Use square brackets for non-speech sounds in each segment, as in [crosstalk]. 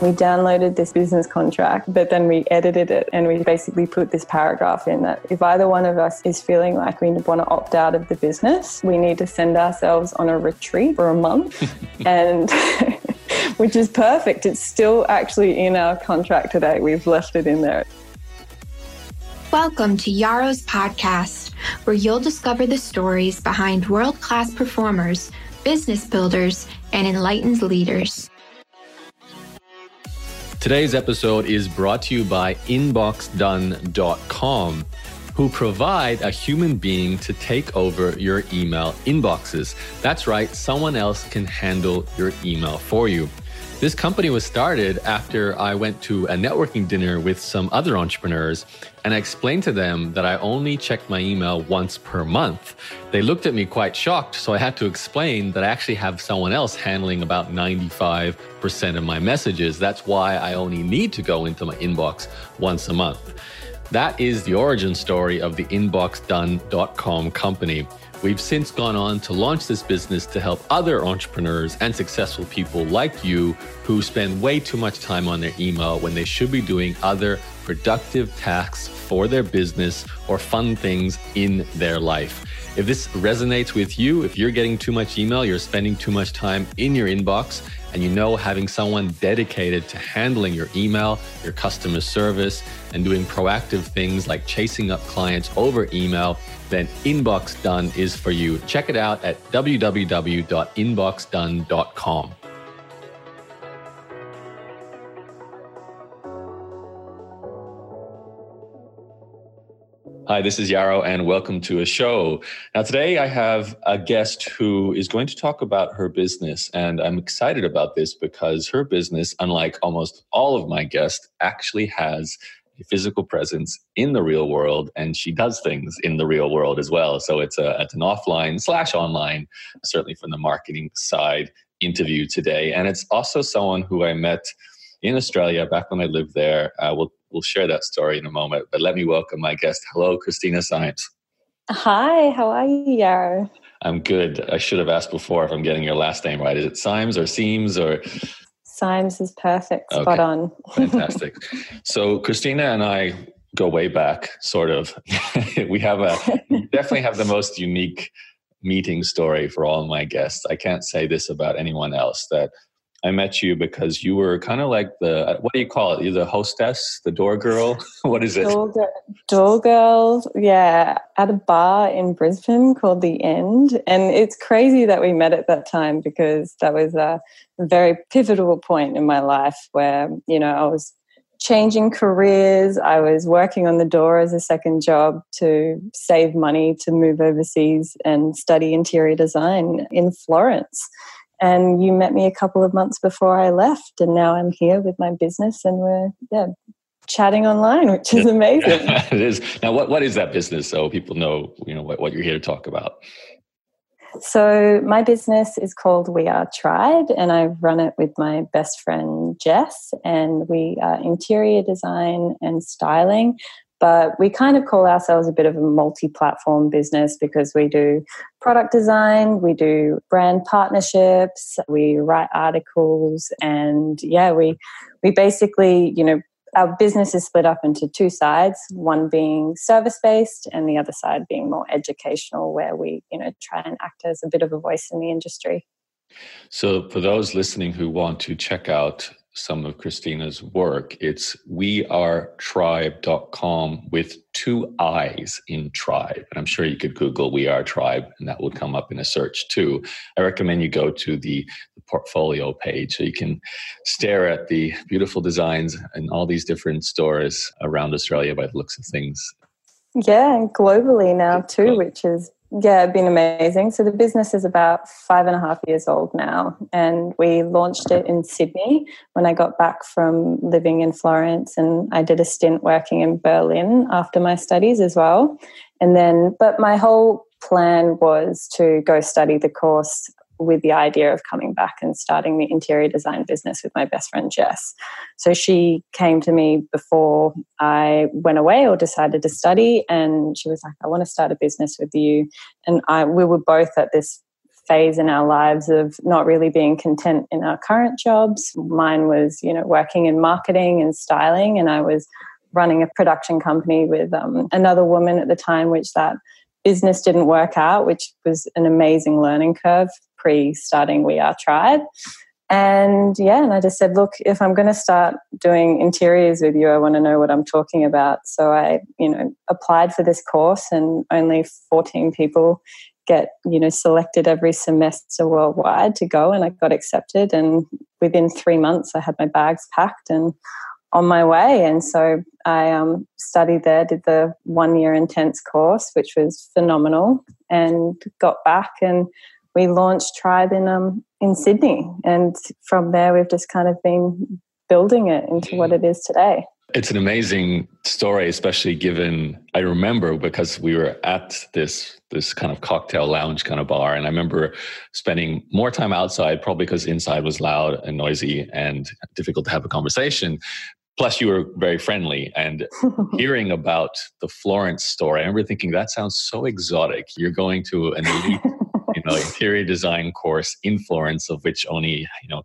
We downloaded this business contract, but then we edited it and we basically put this paragraph in that if either one of us is feeling like we want to opt out of the business, we need to send ourselves on a retreat for a month. [laughs] and [laughs] which is perfect. It's still actually in our contract today. We've left it in there. Welcome to Yaro's podcast, where you'll discover the stories behind world class performers, business builders, and enlightened leaders. Today's episode is brought to you by inboxdone.com, who provide a human being to take over your email inboxes. That's right, someone else can handle your email for you. This company was started after I went to a networking dinner with some other entrepreneurs and I explained to them that I only check my email once per month. They looked at me quite shocked, so I had to explain that I actually have someone else handling about 95% of my messages. That's why I only need to go into my inbox once a month. That is the origin story of the inboxdone.com company. We've since gone on to launch this business to help other entrepreneurs and successful people like you who spend way too much time on their email when they should be doing other productive tasks for their business or fun things in their life. If this resonates with you, if you're getting too much email, you're spending too much time in your inbox, and you know having someone dedicated to handling your email, your customer service, and doing proactive things like chasing up clients over email, then Inbox Done is for you. Check it out at www.inboxdone.com. Hi, this is Yaro, and welcome to a show. Now, today I have a guest who is going to talk about her business, and I'm excited about this because her business, unlike almost all of my guests, actually has a physical presence in the real world, and she does things in the real world as well. So it's a it's an offline slash online, certainly from the marketing side, interview today, and it's also someone who I met in Australia back when I lived there. Uh, we'll we'll share that story in a moment. But let me welcome my guest. Hello, Christina Symes. Hi, how are you, Yaro? I'm good. I should have asked before if I'm getting your last name right. Is it Symes or Seams or? Symes is perfect. Spot okay. on. [laughs] Fantastic. So Christina and I go way back, sort of. [laughs] we have a definitely have the most unique meeting story for all my guests. I can't say this about anyone else that I met you because you were kind of like the uh, what do you call it? You're the hostess, the door girl. [laughs] what is it? Door, door girl. Yeah, at a bar in Brisbane called the End, and it's crazy that we met at that time because that was a very pivotal point in my life where you know I was changing careers. I was working on the door as a second job to save money to move overseas and study interior design in Florence and you met me a couple of months before I left, and now I'm here with my business, and we're yeah chatting online, which is [laughs] amazing. it is. Now, what what is that business? So people know you know what, what you're here to talk about. So my business is called We Are Triibe, and I run it with my best friend Jess, and we are interior design and styling. But we kind of call ourselves a bit of a multi platform business because we do product design, we do brand partnerships, we write articles, and yeah, we, we basically, you know, our business is split up into two sides one being service based and the other side being more educational where we you know try and act as a bit of a voice in the industry. So for those listening who want to check out some of Christina's work. It's wearetriibe.com with two I's in tribe. And I'm sure you could Google We Are Triibe and that will come up in a search too. I recommend you go to the, the portfolio page so you can stare at the beautiful designs in all these different stores around Australia by the looks of things. Yeah, and globally now too, which is yeah, been amazing. So the business is about five and a half years old now, and we launched it in Sydney when I got back from living in Florence, and I did a stint working in Berlin after my studies as well. And then, but my whole plan was to go study the course with the idea of coming back and starting the interior design business with my best friend Jess. So she came to me before I went away or decided to study, and she was like, "I want to start a business with you." And I, we were both at this phase in our lives of not really being content in our current jobs. Mine was, you know, working in marketing and styling, and I was running a production company with um, another woman at the time, which that business didn't work out, which was an amazing learning curve pre starting We Are Triibe. And yeah, and I just said, look, if I'm going to start doing interiors with you, I want to know what I'm talking about. So I, you know, applied for this course, and only 14 people get, you know, selected every semester worldwide to go. And I got accepted. And within three months, I had my bags packed and on my way. And so I um, studied there, did the one year intense course, which was phenomenal, and got back and we launched Triibe in um, in Sydney, and from there we've just kind of been building it into what it is today. It's an amazing story, especially given I remember because we were at this this kind of cocktail lounge kind of bar, and I remember spending more time outside, probably because inside was loud and noisy and difficult to have a conversation. Plus, you were very friendly, and [laughs] hearing about the Florence story, I remember thinking that sounds so exotic. You're going to an elite know interior design course in Florence, of which only you know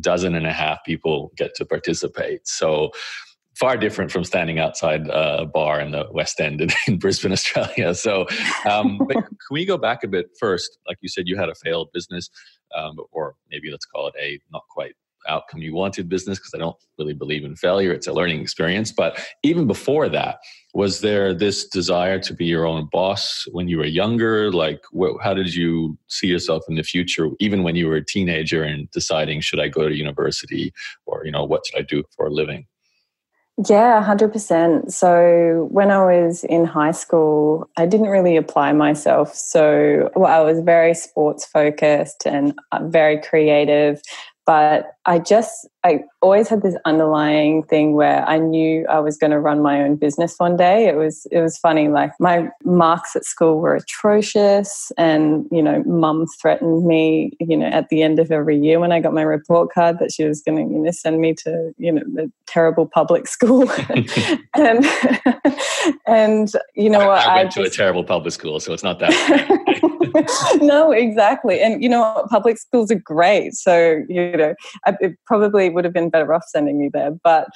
dozen and a half people get to participate. So far different from standing outside a bar in the West End in, in Brisbane, Australia. So, um, [laughs] but can we go back a bit first? Like you said, you had a failed business, um, or maybe let's call it a not quite outcome you wanted business because I don't really believe in failure. It's a learning experience. But even before that, was there this desire to be your own boss when you were younger? Like, wh- how did you see yourself in the future, even when you were a teenager and deciding, should I go to university or, you know, what should I do for a living? Yeah, 100%. So when I was in high school, I didn't really apply myself. So well, I was very sports focused and uh, very creative but I just I always had this underlying thing where I knew I was going to run my own business one day. It was it was funny like my marks at school were atrocious and you know mum threatened me you know at the end of every year when I got my report card that she was going to you know send me to you know the terrible public [laughs] school [laughs] and and you know I, I went I just, to a terrible public school so it's not that [laughs] no, exactly. And you know, public schools are great. So, you know, it probably would have been better off sending me there. But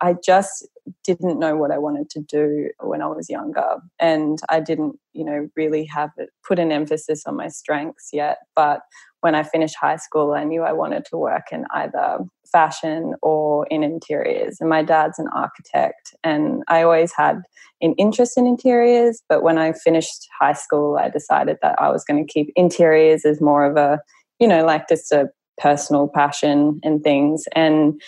I just didn't know what I wanted to do when I was younger. And I didn't, you know, really have it, put an emphasis on my strengths yet. But when I finished high school, I knew I wanted to work in either fashion or in interiors. And my dad's an architect, and I always had an interest in interiors. But when I finished high school, I decided that I was going to keep interiors as more of a, you know, like just a personal passion and things. And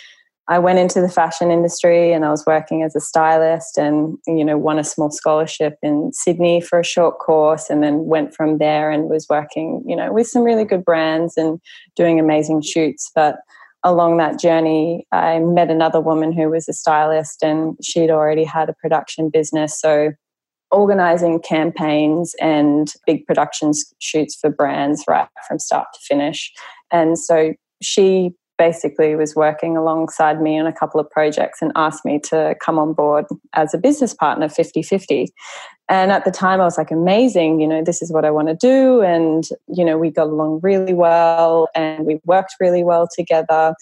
I went into the fashion industry and I was working as a stylist and you know won a small scholarship in Sydney for a short course and then went from there and was working you know with some really good brands and doing amazing shoots. But along that journey I met another woman who was a stylist and she'd already had a production business. So organizing campaigns and big production shoots for brands right from start to finish and so she basically was working alongside me on a couple of projects and asked me to come on board as a business partner 50 50. And at the time, I was like, amazing, you know, this is what I want to do. And, you know, we got along really well and we worked really well together.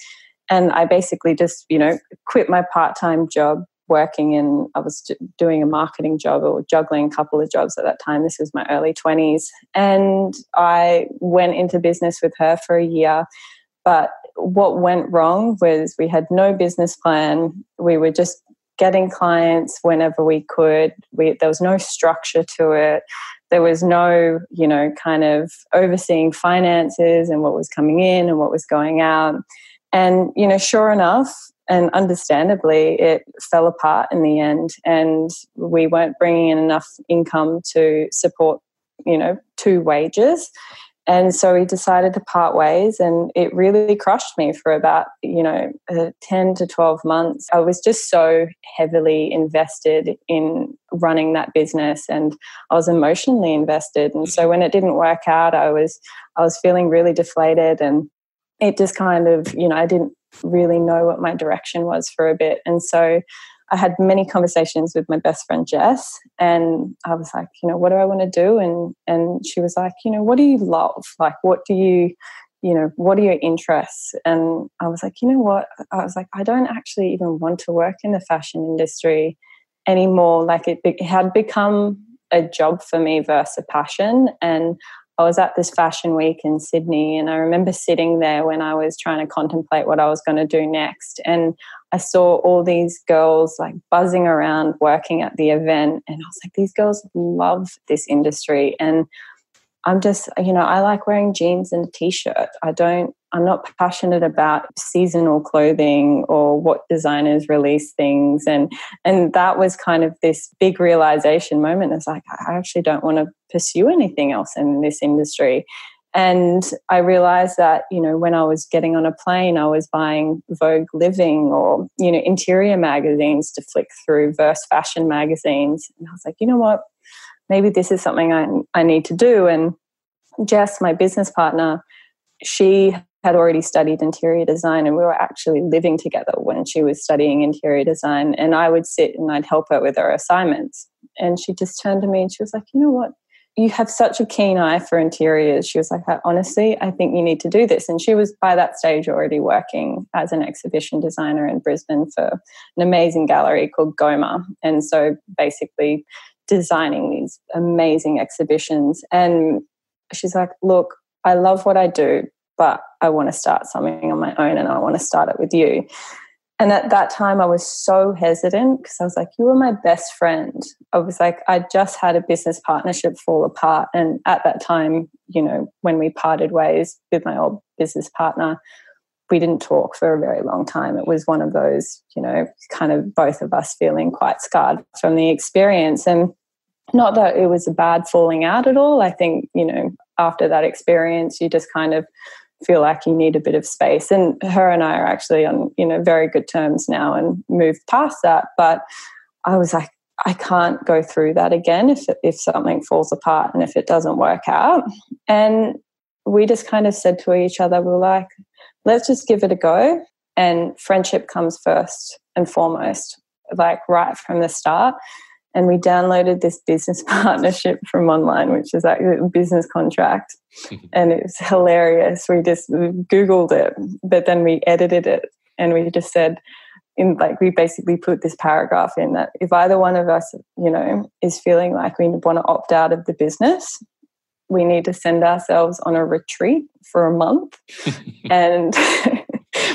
And I basically just, you know, quit my part time job working in i was doing a marketing job or juggling a couple of jobs at that time this was my early 20s and i went into business with her for a year but what went wrong was we had no business plan. We were just getting clients whenever we could. We, there was no structure to it. There was no, you know, kind of overseeing finances and what was coming in and what was going out. And, you know, sure enough, and understandably, it fell apart in the end. And we weren't bringing in enough income to support, you know, two wages. And so we decided to part ways, and it really crushed me for about, you know, uh, 10 to 12 months. I was just so heavily invested in running that business, and I was emotionally invested. And so when it didn't work out, I was, I was feeling really deflated, and it just kind of, you know, I didn't really know what my direction was for a bit. And so I had many conversations with my best friend Jess, and I was like, you know, what do I want to do? And and she was like, you know, what do you love? Like, what do you, you know, what are your interests? And I was like, you know what? I was like, I don't actually even want to work in the fashion industry anymore. Like it, it had become a job for me versus a passion, and I was at this fashion week in Sydney, and I remember sitting there when I was trying to contemplate what I was going to do next. And I saw all these girls like buzzing around working at the event, and I was like, these girls love this industry. And I'm just, you know, I like wearing jeans and a t shirt. I don't, I'm not passionate about seasonal clothing or what designers release things. And, and that was kind of this big realization moment. It's like, I actually don't want to pursue anything else in this industry. And I realized that, you know, when I was getting on a plane, I was buying Vogue Living or, you know, interior magazines to flick through, Verse Fashion magazines. And I was like, you know what? Maybe this is something I, I need to do. And Jess, my business partner, she had already studied interior design and we were actually living together when she was studying interior design. And I would sit and I'd help her with her assignments. And she just turned to me and she was like, you know what? You have such a keen eye for interiors. She was like, honestly, I think you need to do this. And she was by that stage already working as an exhibition designer in Brisbane for an amazing gallery called GoMA. And so basically, designing these amazing exhibitions. And she's like, Look, I love what I do, but I want to start something on my own and I want to start it with you. And at that time, I was so hesitant because I was like, You were my best friend. I was like, I just had a business partnership fall apart. And at that time, you know, when we parted ways with my old business partner, we didn't talk for a very long time. It was one of those, you know, kind of both of us feeling quite scarred from the experience. And not that it was a bad falling out at all. I think, you know, after that experience, you just kind of feel like you need a bit of space. And her and I are actually on, you know, very good terms now and moved past that. But I was like, I can't go through that again if if something falls apart and if it doesn't work out. And we just kind of said to each other, we we're like, let's just give it a go. And friendship comes first and foremost, like right from the start. And we downloaded this business [laughs] partnership from online, which is actually a business contract. Mm-hmm. and it was hilarious. We just Googled it, but then we edited it and we just said, in like we basically put this paragraph in that if either one of us you know is feeling like we want to opt out of the business we need to send ourselves on a retreat for a month [laughs] and [laughs]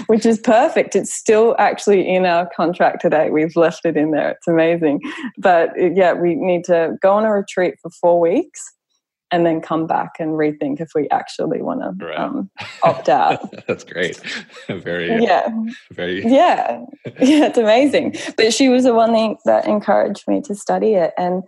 which is perfect it's still actually in our contract today we've left it in there it's amazing but yeah we need to go on a retreat for four weeks and then come back and rethink if we actually want to right. um, opt out. [laughs] That's great. [laughs] Very yeah, very yeah, [laughs] yeah. It's amazing. But she was the one that encouraged me to study it. And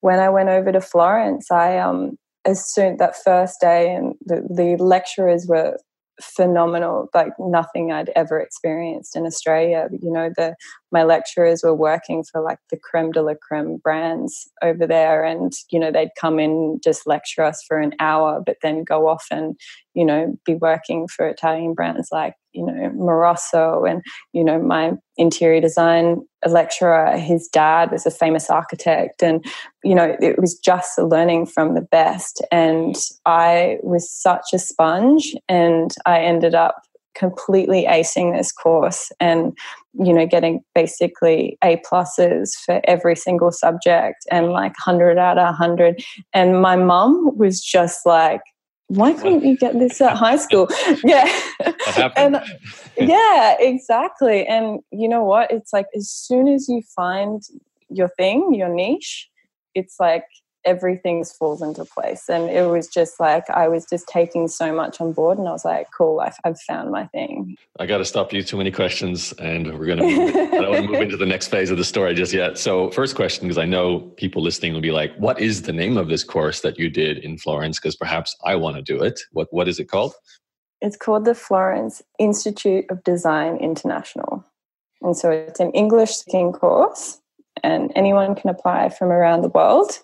when I went over to Florence, I um as soon that first day and the, the lecturers were phenomenal like nothing i'd ever experienced in australia. You know the my lecturers were working for like the creme de la creme brands over there and you know they'd come in just lecture us for an hour but then go off and you know be working for italian brands like you know Moroso and you know my interior design lecturer his dad was a famous architect and you know it was just learning from the best. And I was such a sponge and I ended up completely acing this course and you know getting basically a pluses for every single subject and like 100 out of 100 and my mum was just like why couldn't you get this at high school? [laughs] yeah. and [laughs] yeah, exactly. And you know what? It's like as soon as you find your thing, your niche, it's like everything falls into place. And it was just like I was just taking so much on board, and I was like, "Cool, I've, I've found my thing." I got to stop you. Too many questions, and we're gonna. Move, I don't want to move into the next phase of the story just yet. So, first question, because I know people listening will be like, "What is the name of this course that you did in Florence?" Because perhaps I want to do it. What What is it called? It's called the Florence Institute of Design International, and so it's an English speaking course and anyone can apply from around the world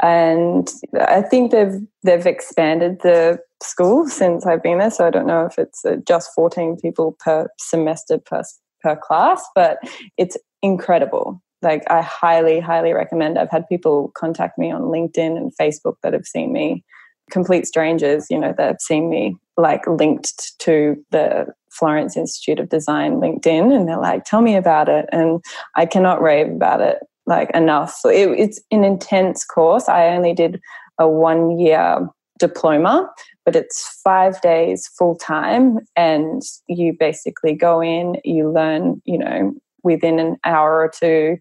and I think they've they've expanded the school since I've been there. So I don't know if it's uh, just 14 people per semester per per class, but it's incredible. Like I highly, highly recommend. I've had people contact me on LinkedIn and Facebook that have seen me, complete strangers, you know, that have seen me like linked to the Florence Institute of Design LinkedIn, and they're like, "Tell me about it," and I cannot rave about it like enough. So it, it's an intense course. I only did a one year diploma, but it's five days full time, and you basically go in, you learn, you know, within an hour or two,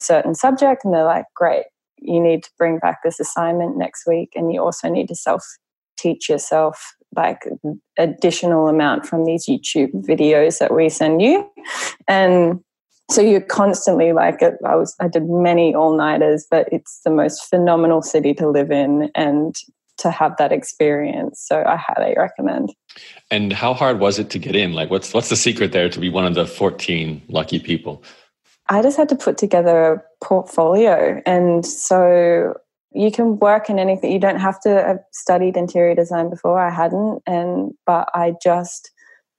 certain subject, and they're like, "Great, you need to bring back this assignment next week, and you also need to self teach yourself like additional amount from these YouTube videos that we send you. And so you're constantly like uh, I was I did many all-nighters, but it's the most phenomenal city to live in and to have that experience. So I highly recommend. And how hard was it to get in? Like what's what's the secret there to be one of the 14 lucky people? I just had to put together a portfolio and so you can work in anything. You don't have to have studied interior design before. I hadn't, and but I just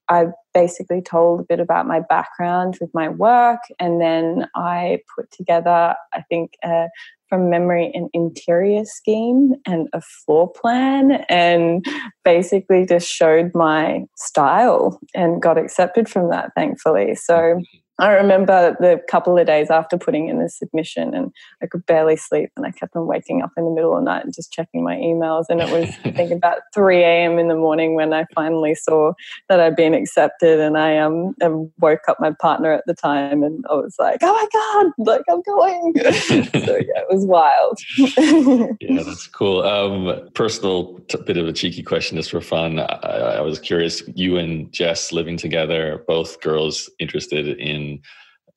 I basically told a bit about my background with my work, and then I put together, I think, uh, from memory, an interior scheme and a floor plan, and basically just showed my style and got accepted from that, thankfully. So I remember the couple of days after putting in the submission, and I could barely sleep, and I kept on waking up in the middle of the night and just checking my emails. And it was, I think, [laughs] about 3 a.m. in the morning when I finally saw that I'd been accepted. And I um, woke up my partner at the time, and I was like, oh my God, like I'm going. [laughs] so, yeah, it was wild. [laughs] yeah, that's cool. Um, personal t- bit of a cheeky question just for fun. I, I was curious, you and Jess living together, both girls interested in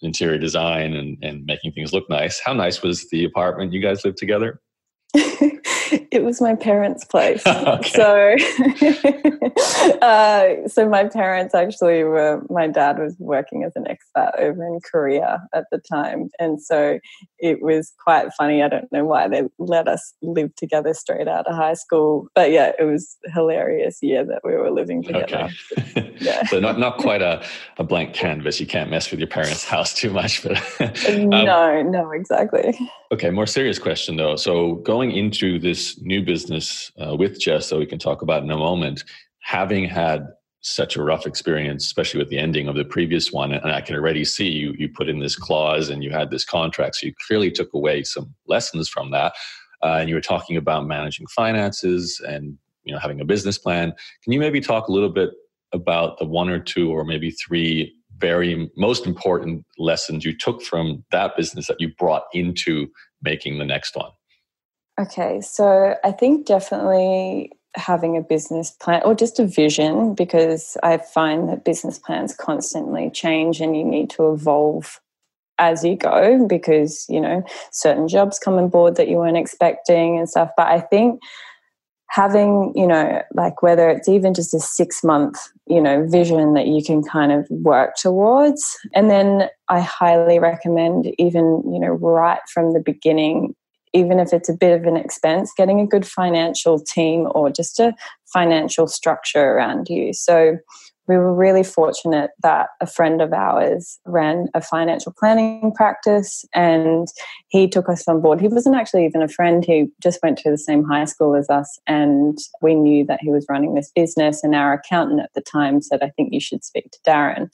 interior design and, and making things look nice. How nice was the apartment you guys lived together? It was my parents' place. [laughs] So, [laughs] uh, so my parents actually were. My dad was working as an expat over in Korea at the time, and so it was quite funny. I don't know why they let us live together straight out of high school, but yeah, it was hilarious year that we were living together. Okay. [laughs] yeah. so not not quite a, a blank canvas. You can't mess with your parents' house too much, but um, no, no, exactly. Okay, more serious question though. So going into this new business uh, with Jess that we can talk about in a moment, having had such a rough experience, especially with the ending of the previous one, and I can already see you you put in this clause and you had this contract, so you clearly took away some lessons from that. Uh, and you were talking about managing finances and you know having a business plan. Can you maybe talk a little bit about the one or two or maybe three very most important lessons you took from that business that you brought into making the next one? Okay, so I think definitely having a business plan or just a vision because I find that business plans constantly change and you need to evolve as you go because you know certain jobs come on board that you weren't expecting and stuff but I think having you know like whether it's even just a 6 month you know vision that you can kind of work towards and then I highly recommend even you know right from the beginning even if it's a bit of an expense, getting a good financial team or just a financial structure around you. So we were really fortunate that a friend of ours ran a financial planning practice and he took us on board. He wasn't actually even a friend, he just went to the same high school as us. And we knew that he was running this business. And our accountant at the time said, I think you should speak to Darren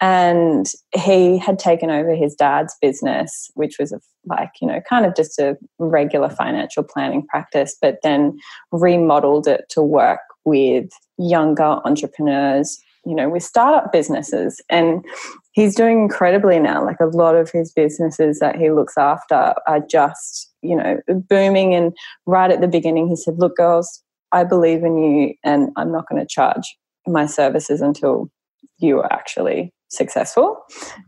and he had taken over his dad's business which was a, like you know kind of just a regular financial planning practice but then remodeled it to work with younger entrepreneurs you know with startup businesses and he's doing incredibly now. Like a lot of his businesses that he looks after are just you know booming. And right at the beginning he said look girls i believe in you and i'm not going to charge my services until you are actually successful,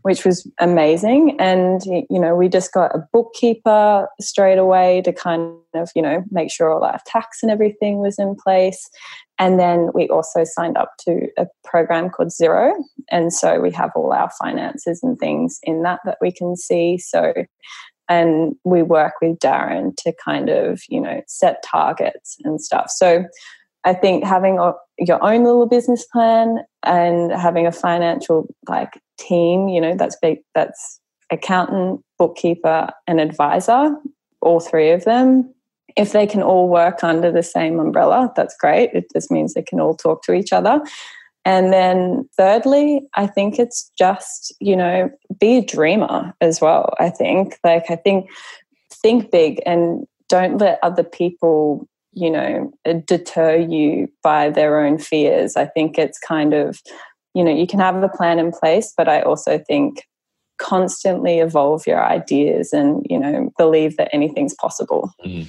which was amazing. And, you know, we just got a bookkeeper straight away to kind of, you know, make sure all our tax and everything was in place. And then we also signed up to a program called Xero. And so we have all our finances and things in that that we can see. So, and we work with Darren to kind of, you know, set targets and stuff. So I think having a, your own little business plan and having a financial like team, you know, that's big. That's accountant, bookkeeper, and advisor, all three of them. If they can all work under the same umbrella, that's great. It just means they can all talk to each other. And then thirdly, I think it's just, you know, be a dreamer as well. I think, like, I think think big and don't let other people, you know, deter you by their own fears. I think it's kind of, you know, you can have a plan in place, but I also think constantly evolve your ideas and you know believe that anything's possible mm.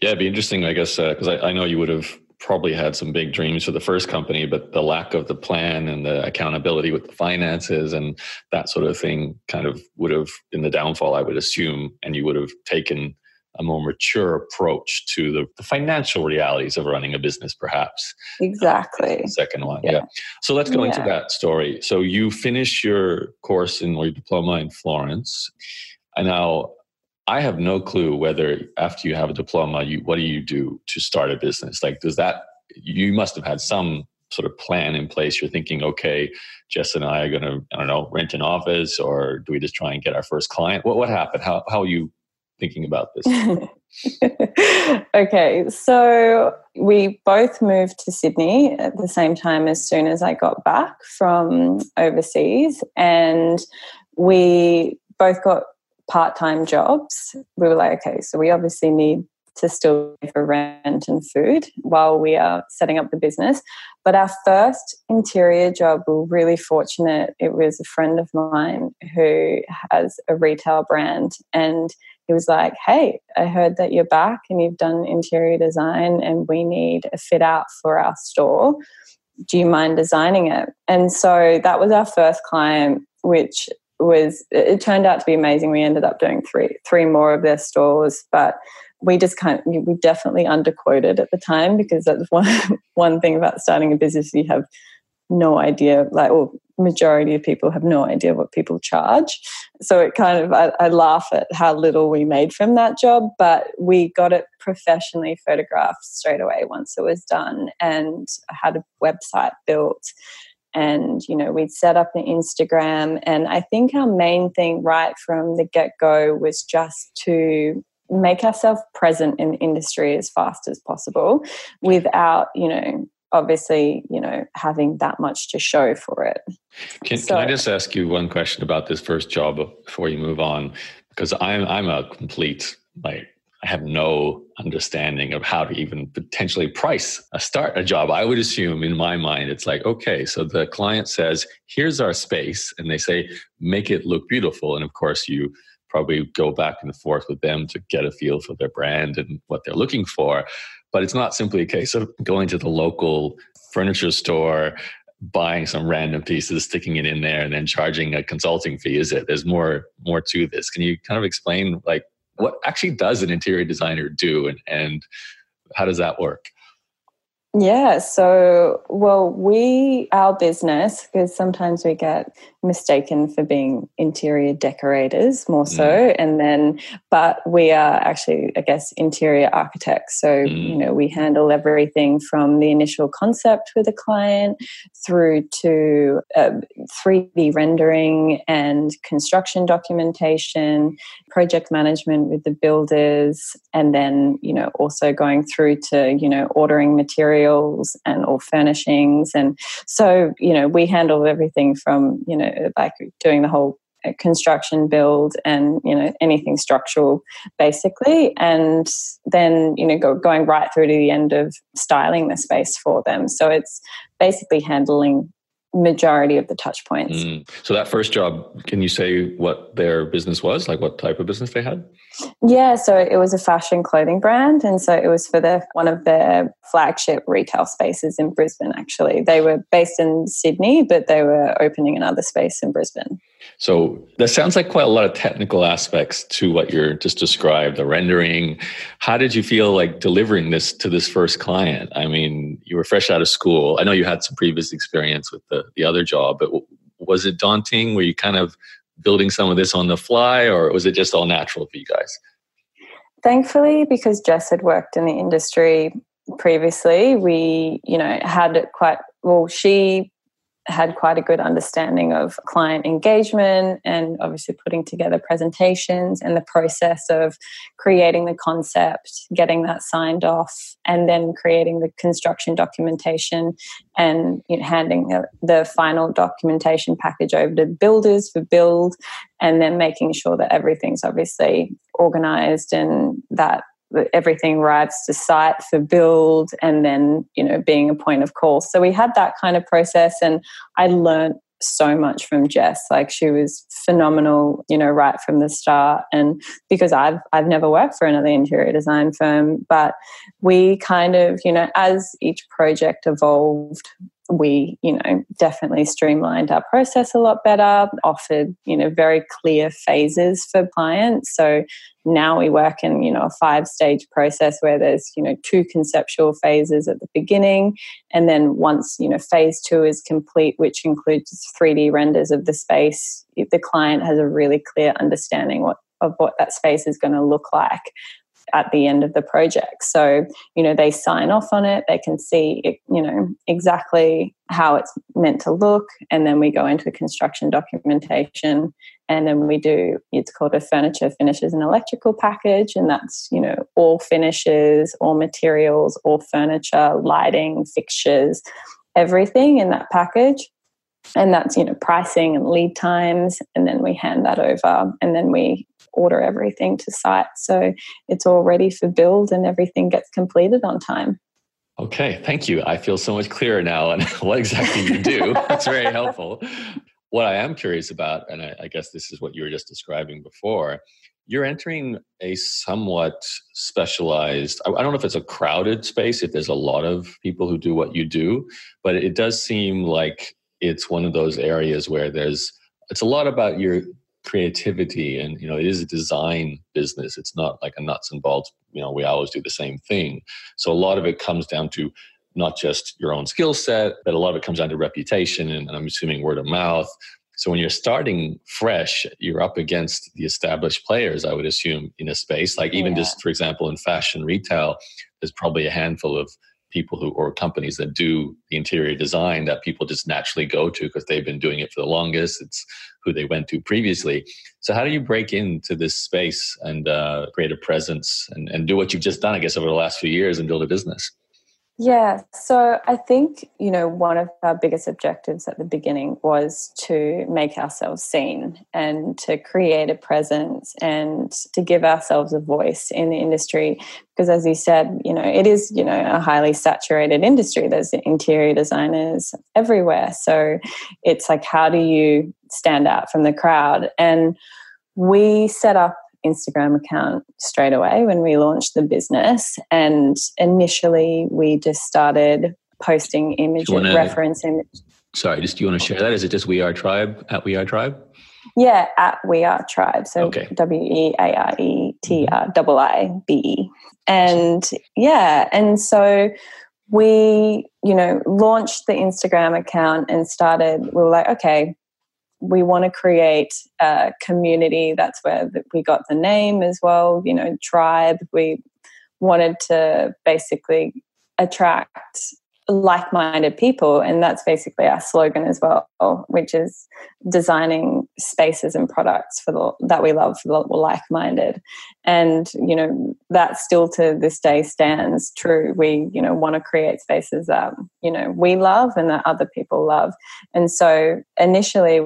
yeah it'd be interesting i guess because uh, I, I know you would have probably had some big dreams for the first company, but the lack of the plan and the accountability with the finances and that sort of thing kind of would have been the downfall, I would assume. And you would have taken a more mature approach to the, the financial realities of running a business, perhaps. Exactly. Second one. Yeah. yeah. So let's go yeah. into that story. So you finish your course in or your diploma in Florence. And now I have no clue whether after you have a diploma, you what do you do to start a business? Like, does that you must have had some sort of plan in place? You're thinking, okay, Jess and I are going to, I don't know, rent an office, or do we just try and get our first client? What what happened? How how you thinking about this? [laughs] okay, so we both moved to Sydney at the same time as soon as I got back from overseas, and we both got part time jobs, we were like, okay, so we obviously need to still pay for rent and food while we are setting up the business. But our first interior job, we were really fortunate. It was a friend of mine who has a retail brand, and he was like, Hey, I heard that you're back and you've done interior design, and we need a fit out for our store. Do you mind designing it? And so that was our first client, which was it turned out to be amazing. We ended up doing three three more of their stores, but we just kind of, we definitely underquoted at the time because that's [laughs] one one thing about starting a business you have no idea like well majority of people have no idea what people charge. So it kind of I, I laugh at how little we made from that job but we got it professionally photographed straight away once it was done and had a website built. And you know we'd set up an instagram and i think our main thing right from the get-go was just to make ourselves present in the industry as fast as possible without you know obviously you know having that much to show for it can, so, can i just ask you one question about this first job before you move on because i'm i'm a complete like I have no understanding of how to even potentially price a start a job. I would assume in my mind, it's like, okay, so the client says, here's our space. And they say, make it look beautiful. And of course, you probably go back and forth with them to get a feel for their brand and what they're looking for. But it's not simply a case of going to the local furniture store, buying some random pieces, sticking it in there, and then charging a consulting fee, is it? There's more more to this. Can you kind of explain like what actually does an interior designer do and, and how does that work? Yeah, so well, we our business because sometimes we get mistaken for being interior decorators more so, mm. and then but we are actually, I guess, interior architects. So mm. you know, we handle everything from the initial concept with a client through to uh, 3D rendering and construction documentation, project management with the builders, and then you know also going through to you know ordering materials materials and all furnishings. And so, you know, we handle everything from, you know, like doing the whole uh, construction build and you know anything structural basically. And then you know go, going right through to the end of styling the space for them. So it's basically handling majority of the touch points mm. so that first job can you say what their business was like what type of business they had yeah, so it was a fashion clothing brand, and so it was for the one of their flagship retail spaces in Brisbane. Actually, they were based in Sydney, but they were opening another space in Brisbane. So that sounds like quite a lot of technical aspects to what you're just described. The rendering. How did you feel like delivering this to this first client? I mean, you were fresh out of school. I know you had some previous experience with the the other job, but was it daunting? Were you kind of building some of this on the fly, or was it just all natural for you guys? Thankfully, because Jess had worked in the industry previously, we, you know, had quite well. She had quite a good understanding of client engagement and obviously putting together presentations and the process of creating the concept, getting that signed off, and then creating the construction documentation and you know, handing the, final documentation package over to builders for build, and then making sure that everything's obviously organized and that everything arrives to site for build and then you know being a point of call. So we had that kind of process and i learned so much from Jess. Like she was phenomenal you know right from the start. And because I've I've never worked for another interior design firm but we kind of you know as each project evolved we you know definitely streamlined our process a lot better offered you know very clear phases for clients. So now we work in you know a five stage process where there's you know two conceptual phases at the beginning and then once you know phase two is complete which includes 3d renders of the space the client has a really clear understanding what of what that space is going to look like at the end of the project. So, you know, they sign off on it, they can see, it, you know, exactly how it's meant to look. And then we go into construction documentation and then we do, it's called a furniture finishes and electrical package. And that's, you know, all finishes, all materials, all furniture, lighting, fixtures, everything in that package and that's you know pricing and lead times and then we hand that over and then we order everything to site. So it's all ready for build and everything gets completed on time. Okay, thank you. I feel so much clearer now on [laughs] what exactly you do. That's very helpful. What I am curious about, and I, I guess this is what you were just describing before, you're entering a somewhat specialized i don't know if it's a crowded space if there's a lot of people who do what you do but it does seem like it's one of those areas where there's it's a lot about your creativity and you know it is a design business. It's not like a nuts and bolts you know we always do the same thing. So a lot of it comes down to not just your own skill set but a lot of it comes down to reputation and, and i'm assuming word of mouth. So when you're starting fresh you're up against the established players i would assume in a space. Like even yeah. just for example in fashion retail there's probably a handful of people who or companies that do the interior design that people just naturally go to because they've been doing it for the longest. It's who they went to previously. So how do you break into this space and uh, create a presence and, and do what you've just done, I guess, over the last few years and build a business? Yeah, so I think, you know, one of our biggest objectives at the beginning was to make ourselves seen and to create a presence and to give ourselves a voice in the industry. Because as you said, you know, it is, you know, a highly saturated industry. There's interior designers everywhere. So it's like, how do you stand out from the crowd? And we set up Instagram account straight away when we launched the business. And initially, we just started posting image wanna, reference images. Sorry, just do you want to share that? Is it just We Are Triibe at We Are Triibe? Yeah, at We Are Triibe. So okay. W E A R E T R I I B E. And yeah, and so we, you know, launched the Instagram account and started, we were like, okay, we want to create a community. That's where we got the name as well, you know, tribe. We wanted to basically attract like minded people. And that's basically our slogan as well, which is designing spaces and products for the, that we love for the like minded. And, you know, that still to this day stands true. We, you know, want to create spaces that, you know, we love and that other people love. And so initially,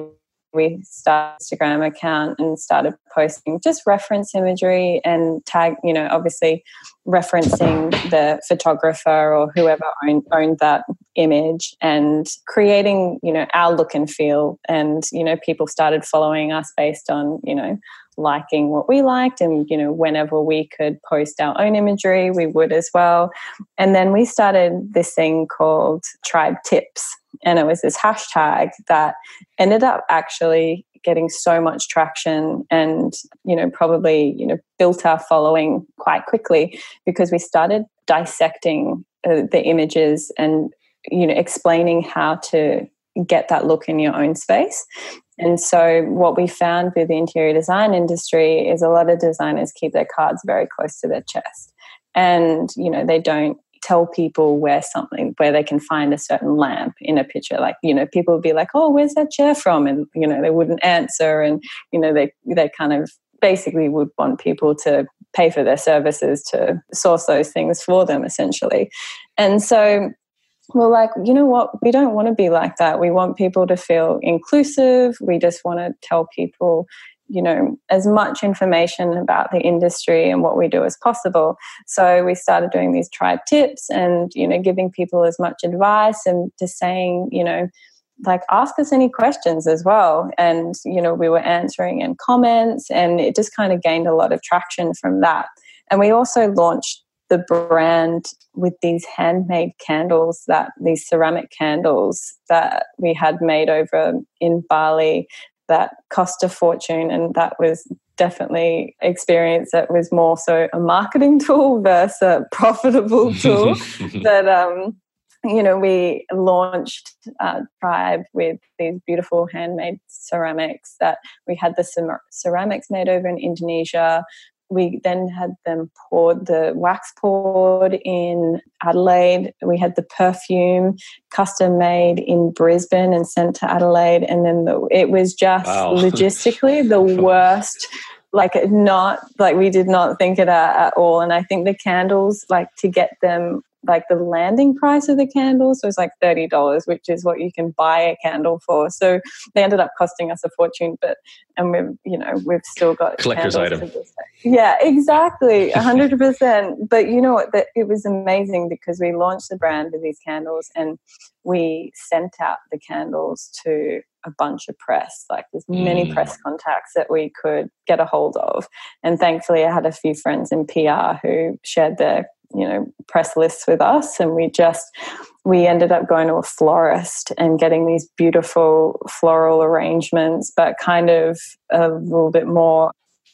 we started Instagram account and started posting just reference imagery and tag, you know, obviously referencing the photographer or whoever owned, owned that image and creating, you know, our look and feel. And, you know, people started following us based on, you know, liking what we liked and you know whenever we could post our own imagery we would as well and then we started this thing called tribe tips and it was this hashtag that ended up actually getting so much traction and you know probably you know built our following quite quickly because we started dissecting uh, the images and you know explaining how to get that look in your own space. And so what we found with the interior design industry is a lot of designers keep their cards very close to their chest. And you know they don't tell people where something where they can find a certain lamp in a picture like you know people would be like oh where's that chair from and you know they wouldn't answer and you know they they kind of basically would want people to pay for their services to source those things for them essentially and so we're like, you know what? We don't want to be like that. We want people to feel inclusive. We just want to tell people, you know, as much information about the industry and what we do as possible. So we started doing these Triibe tips and, you know, giving people as much advice and just saying, you know, like ask us any questions as well and you know we were answering in comments and it just kind of gained a lot of traction from that and we also launched the brand with these handmade candles that these ceramic candles that we had made over in Bali that cost a fortune and that was definitely experience that was more so a marketing [laughs] tool versus a profitable [laughs] tool. That um you know we launched uh, Triibe with these beautiful handmade ceramics that we had the ceramics made over in indonesia we then had them poured the wax poured in Adelaide. We had the perfume custom made in Brisbane and sent to Adelaide. And then the, it was just wow. [laughs] logistically the worst. Like not like we did not think it at, at all. And I think the candles, like to get them like the landing price of the candles was like $30 which is what you can buy a candle for. So they ended up costing us a fortune but and we've you know we've still got collector's item. yeah exactly [laughs] 100% but you know what? That it was amazing because we launched the brand with these candles and we sent out the candles to a bunch of press like there's many mm. press contacts that we could get a hold of. And thankfully i had a few friends in pr who shared their you know press lists with us and we just we ended up going to a florist and getting these beautiful floral arrangements but kind of a little bit more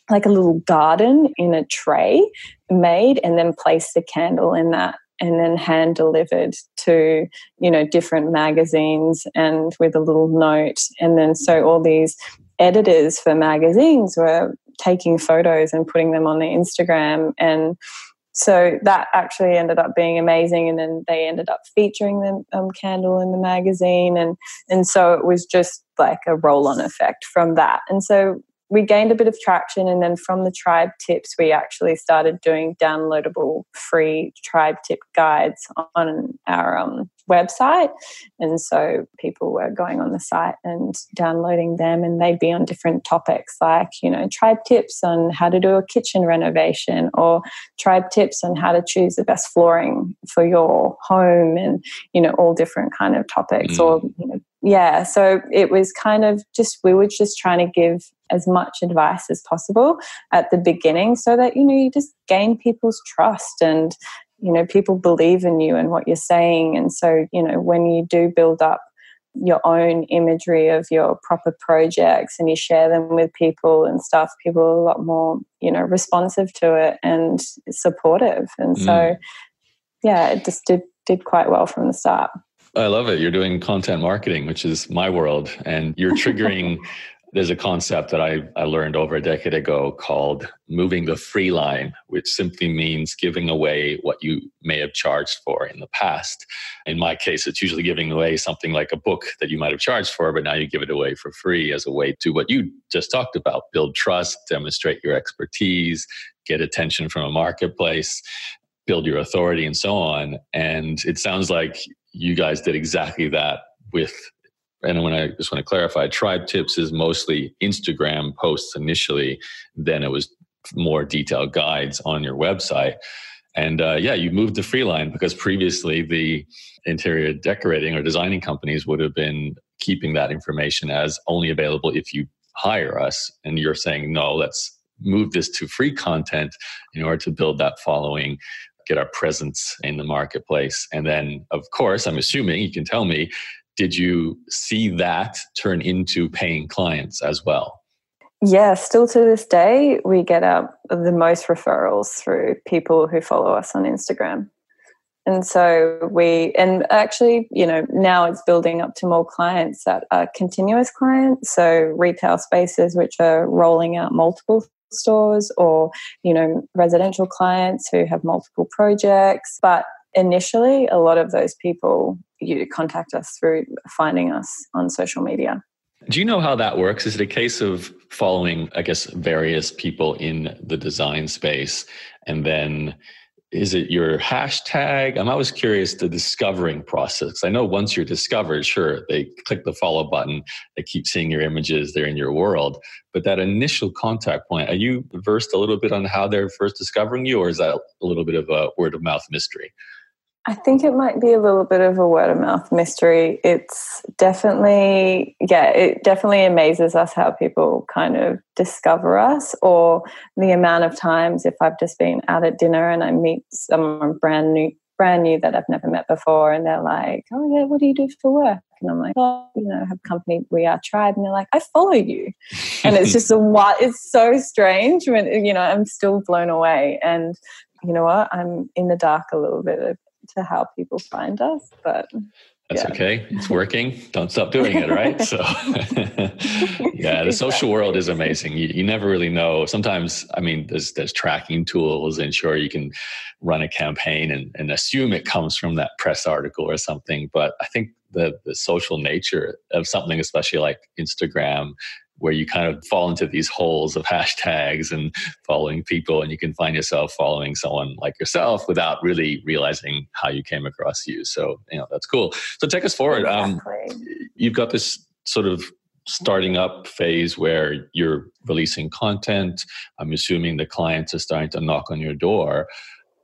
like a little garden in a tray made and then place the candle in that and then hand delivered to you know different magazines and with a little note. And then so all these editors for magazines were taking photos and putting them on the instagram and so that actually ended up being amazing and then they ended up featuring the um, candle in the magazine and and so it was just like a roll on effect from that. And so we gained a bit of traction and then from the Triibe tips we actually started doing downloadable free tribe tip guides on our um, website and so people were going on the site and downloading them and they'd be on different topics like you know Triibe tips on how to do a kitchen renovation or Triibe tips on how to choose the best flooring for your home and you know all different kind of topics mm. or you know yeah so it was kind of just we were just trying to give as much advice as possible at the beginning so that you know you just gain people's trust and you know people believe in you and what you're saying. And so you know when you do build up your own imagery of your proper projects and you share them with people and stuff people are a lot more you know responsive to it and supportive. And mm. so yeah it just did did quite well from the start I love it. You're doing content marketing, which is my world, and you're [laughs] triggering. there's a concept that I, I learned over a decade ago called moving the free line, which simply means giving away what you may have charged for in the past. In my case, it's usually giving away something like a book that you might have charged for, but now you give it away for free as a way to what you just talked about build trust, demonstrate your expertise, get attention from a marketplace build your authority and so on. And it sounds like you guys did exactly that with and when I just want to clarify, Triibe Tips is mostly Instagram posts initially, then it was more detailed guides on your website. And uh, yeah, you moved to Freeline because previously the interior decorating or designing companies would have been keeping that information as only available if you hire us. And you're saying, no, let's move this to free content in order to build that following get our presence in the marketplace. And then, of course, I'm assuming you can tell me, did you see that turn into paying clients as well? Yeah, still to this day, we get our, the most referrals through people who follow us on Instagram. And so we, and actually, you know, now it's building up to more clients that are continuous clients. So retail spaces which are rolling out multiple stores or you know residential clients who have multiple projects but initially, a lot of those people you contact us through finding us on social media. Do you know how that works? Is it a case of following, I guess, various people in the design space and then is it your hashtag? I'm always curious the discovering process. I know once you're discovered, sure, they click the follow button, they keep seeing your images, they're in your world. But that initial contact point, are you versed a little bit on how they're first discovering you, or is that a little bit of a word of mouth mystery? I think it might be a little bit of a word of mouth mystery. It's definitely, yeah, it definitely amazes us how people kind of discover us, or the amount of times if I've just been out at dinner and I meet someone brand new, brand new that I've never met before, and they're like, "Oh yeah, what do you do for work?" And I'm like, "Oh, you know, I have company, We Are Triibe," and they're like, "I follow you," and it's just a what? It's so strange when you know I'm still blown away and you know what i'm in the dark a little bit to how people find us, but that's yeah. okay. It's working. [laughs] Don't stop doing it, right? [laughs] So, [laughs] yeah, the social world is amazing. You, you, never really know. Sometimes, I mean, there's there's tracking tools, and sure, you can run a campaign and, and assume it comes from that press article or something. But I think the the social nature of something, especially like Instagram, where you kind of fall into these holes of [laughs] hashtags and following people and you can find yourself following someone like yourself without really realizing how you came across you. So you know that's cool. So take us forward. Um, you've got this sort of starting up phase where you're releasing content. I'm assuming the clients are starting to knock on your door.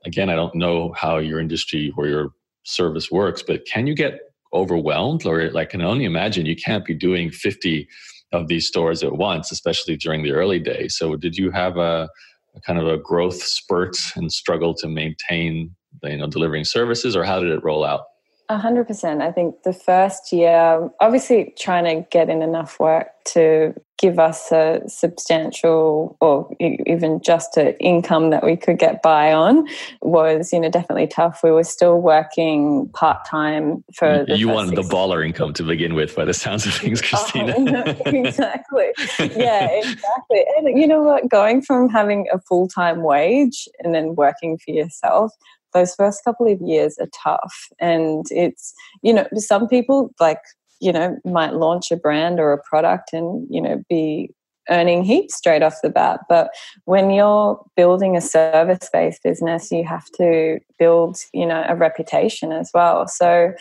Again i don't know how your industry or your service works but can you get overwhelmed? Or like I can only imagine you can't be doing 50 of these stores at once, especially during the early days. So, did you have a, a kind of a growth spurt and struggle to maintain, you know, delivering services, or how did it roll out? A hundred percent. I think the first year, obviously trying to get in enough work to give us a substantial or even just an income that we could get by on was, you know, definitely tough. We were still working part time for. The You wanted the baller income to begin with, by the sounds of things, uh-huh. Christina. Oh, [laughs] exactly. [laughs] yeah, exactly. And you know what? Going from having a full time wage and then working for yourself those first couple of years are tough. And it's, you know, some people like, you know, might launch a brand or a product and, you know, be earning heaps straight off the bat. But when you're building a service based business, you have to build, you know, a reputation as well. So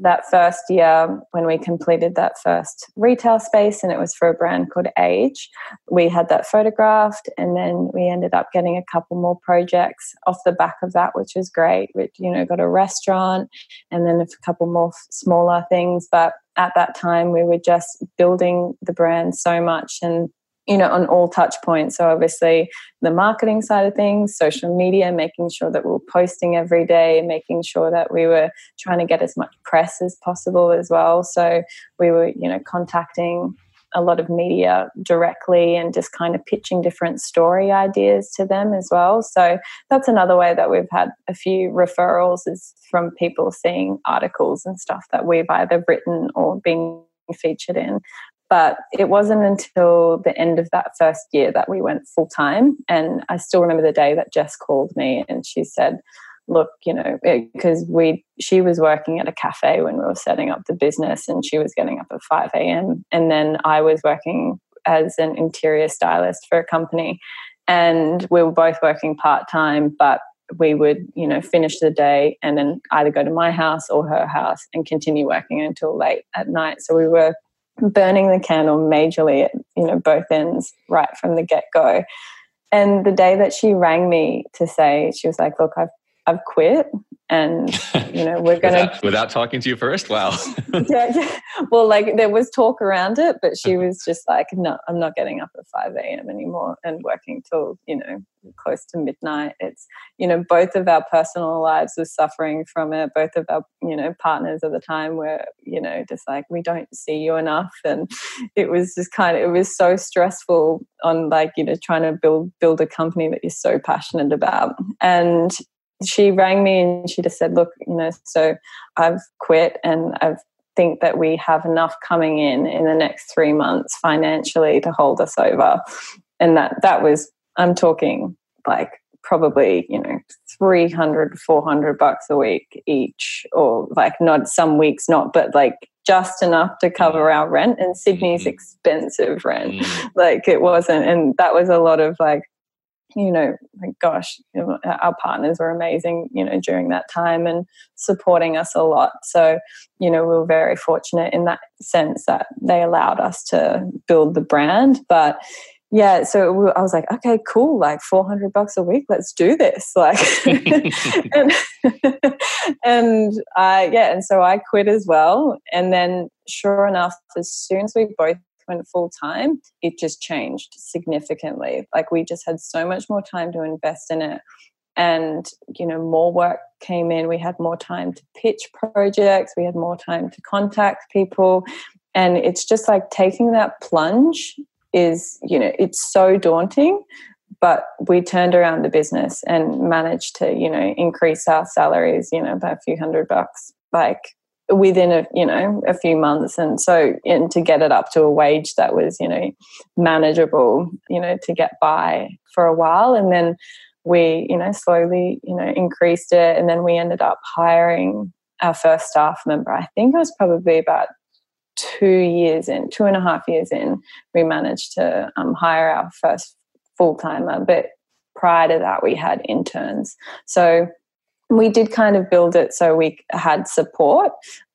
that first year when we completed that first retail space and it was for a brand called age. We had that photographed and then we ended up getting a couple more projects off the back of that which was great. We you know got a restaurant and then a couple more smaller things but at that time we were just building the brand so much and you know on all touch points. So obviously the marketing side of things social media making sure that we were posting every day making sure that we were trying to get as much press as possible as well. So we were you know contacting a lot of media directly and just kind of pitching different story ideas to them as well. So that's another way that we've had a few referrals is from people seeing articles and stuff that we've either written or been featured in but it wasn't until the end of that first year that we went full time. And I still remember the day that Jess called me and she said, look, you know, eh, because we she was working at a cafe when we were setting up the business and she was getting up at 5 a.m. And then I was working as an interior stylist for a company. And we were both working part time, but we would, you know, finish the day and then either go to my house or her house and continue working until late at night. So we were burning the candle majorly at you know both ends right from the get go. And the day that she rang me to say she was like, "Look, I've I've quit and [laughs] you know we're gonna without, without, talking to you first? Wow. [laughs] Yeah, yeah, well like there was talk around it but she uh-huh. was just like no i'm not getting up at 5 a.m anymore and working till you know close to midnight. It's you know both of our personal lives were suffering from it. Both of our you know partners at the time were you know just like we don't see you enough. And it was just kind of it was so stressful on like you know trying to build build a company that you're so passionate about. And she rang me and she just said, Look, you know, so I've quit and I think that we have enough coming in in the next three months financially to hold us over. And that, that was, I'm talking like probably, you know, 300, 400 bucks a week each, or like not some weeks, not, but like just enough to cover our rent. And Sydney's mm-hmm. expensive rent. Mm. Like it wasn't. And that was a lot of like, you know, gosh, you know, our partners were amazing, you know, during that time and supporting us a lot. So, you know, we were very fortunate in that sense that they allowed us to build the brand. But yeah, so I was like, okay, cool, like 400 bucks a week, let's do this. [laughs] Like, [laughs] and, and uh, yeah, and so I quit as well. And then, sure enough, as soon as we both went full time, it just changed significantly. Like, we just had so much more time to invest in it. And, you know, more work came in. We had more time to pitch projects, we had more time to contact people. And it's just like taking that plunge is, you know, it's so daunting. But we turned around the business and managed to, you know, increase our salaries, you know, by a few hundred bucks, like within a, you know, a few months. And so, and to get it up to a wage that was, you know, manageable, you know, to get by for a while. And then we, you know, slowly, you know, increased it. And then we ended up hiring our first staff member. I think it was probably about two years in, two and a half years in, we managed to um, hire our first full timer. But prior to that, we had interns. So we did kind of build it so we had support.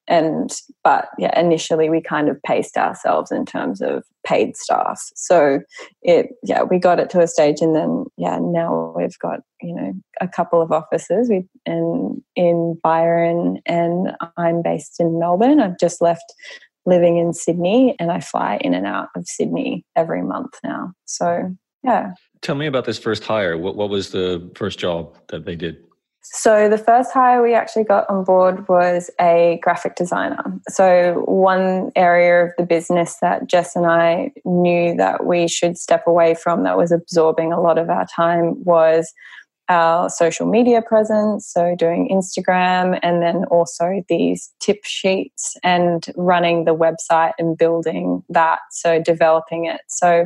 And, but yeah, initially we kind of paced ourselves in terms of paid staff. So it, yeah, we got it to a stage and then, yeah, now we've got, you know, a couple of offices we, in, in Byron and I'm based in Melbourne. I've just left living in Sydney and I fly in and out of Sydney every month now. So, yeah. Tell me about this first hire. What, what was the first job that they did? So, the first hire we actually got on board was a graphic designer. So, one area of the business that Jess and I knew that we should step away from that was absorbing a lot of our time was our social media presence, so doing Instagram, and then also these tip sheets and running the website and building that, so developing it. So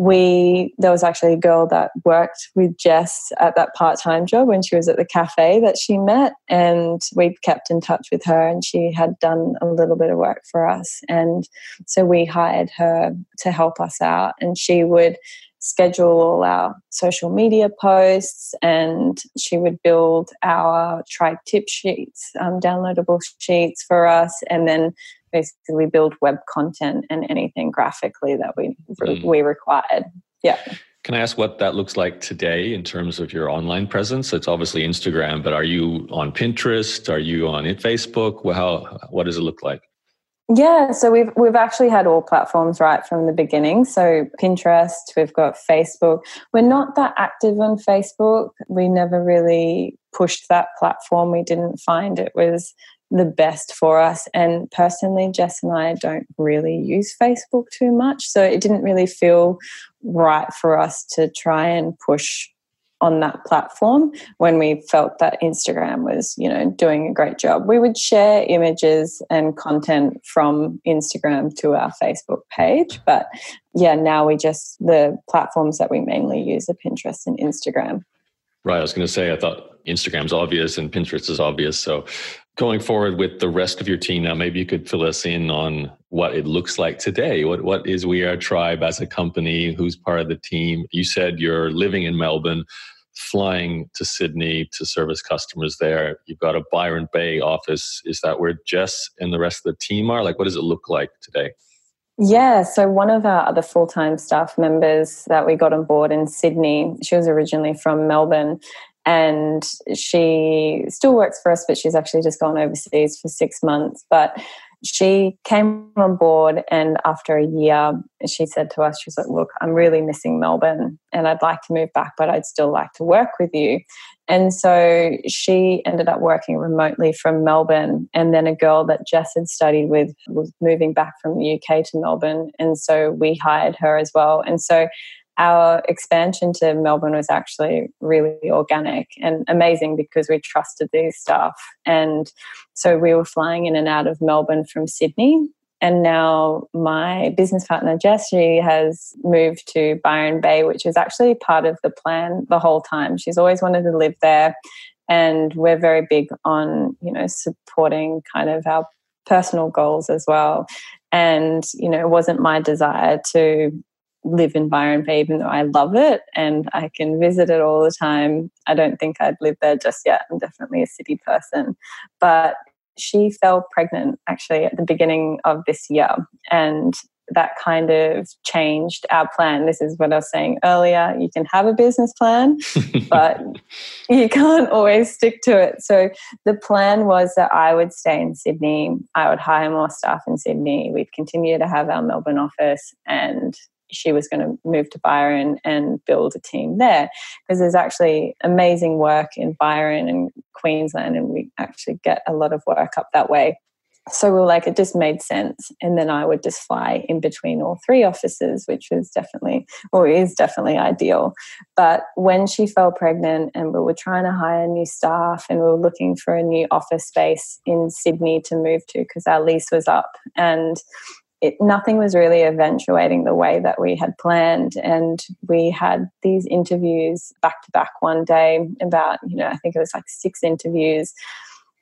we there was actually a girl that worked with Jess at that part-time job when she was at the cafe that she met and we kept in touch with her and she had done a little bit of work for us. And so we hired her to help us out and she would schedule all our social media posts and she would build our Triibe tip sheets, um, downloadable sheets for us, and then basically build web content and anything graphically that we mm. we required. Yeah. Can I ask what that looks like today in terms of your online presence? It's obviously Instagram, but are you on Pinterest? Are you on Facebook? How what does it look like? Yeah, so we've we've actually had all platforms right from the beginning. So Pinterest, we've got Facebook. We're not that active on Facebook. We never really pushed that platform. We didn't find it was the best for us. And personally, Jess and I don't really use Facebook too much. So it didn't really feel right for us to try and push on that platform when we felt that Instagram was, you know, doing a great job. We would share images and content from Instagram to our Facebook page, but yeah, now we just the platforms that we mainly use are Pinterest and Instagram. Right, I was going to say I thought Instagram's obvious and Pinterest is obvious, so going forward with the rest of your team now maybe you could fill us in on what it looks like today. What what is We Are Triibe as a company? Who's part of the team? You said you're living in melbourne flying to sydney to service customers there. You've got a byron bay office. Is that where jess and the rest of the team are? Like what does it look like today? Yeah, so one of our other full time staff members that we got on board in Sydney, she was originally from Melbourne and she still works for us, but she's actually just gone overseas for six months. But she came on board, and after a year, she said to us, She's like, Look, I'm really missing Melbourne, and I'd like to move back, but I'd still like to work with you. And so she ended up working remotely from Melbourne. And then a girl that Jess had studied with was moving back from the UK to Melbourne. And so we hired her as well. And so our expansion to Melbourne was actually really organic and amazing because we trusted these staff. And so we were flying in and out of Melbourne from Sydney. and now my business partner Jess, she has moved to Byron Bay, which is actually part of the plan the whole time. She's always wanted to live there, and we're very big on you know supporting kind of our personal goals as well. And you know, it wasn't my desire to live in Byron Bay, even though I love it and I can visit it all the time. I don't think I'd live there just yet. I'm definitely a city person. But she fell pregnant actually at the beginning of this year. And that kind of changed our plan. This is what I was saying earlier. You can have a business plan, [laughs] but you can't always stick to it. So the plan was that I would stay in Sydney. I would hire more staff in Sydney. We'd continue to have our Melbourne office and she was going to move to Byron and build a team there because there's actually amazing work in Byron and Queensland, and we actually get a lot of work up that way. So we were like, it just made sense. And then I would just fly in between all three offices, which was definitely, or is definitely ideal. But when she fell pregnant and we were trying to hire new staff and we were looking for a new office space in Sydney to move to because our lease was up and it, nothing was really eventuating the way that we had planned. And we had these interviews back to back one day about, you know, I think it was like six interviews.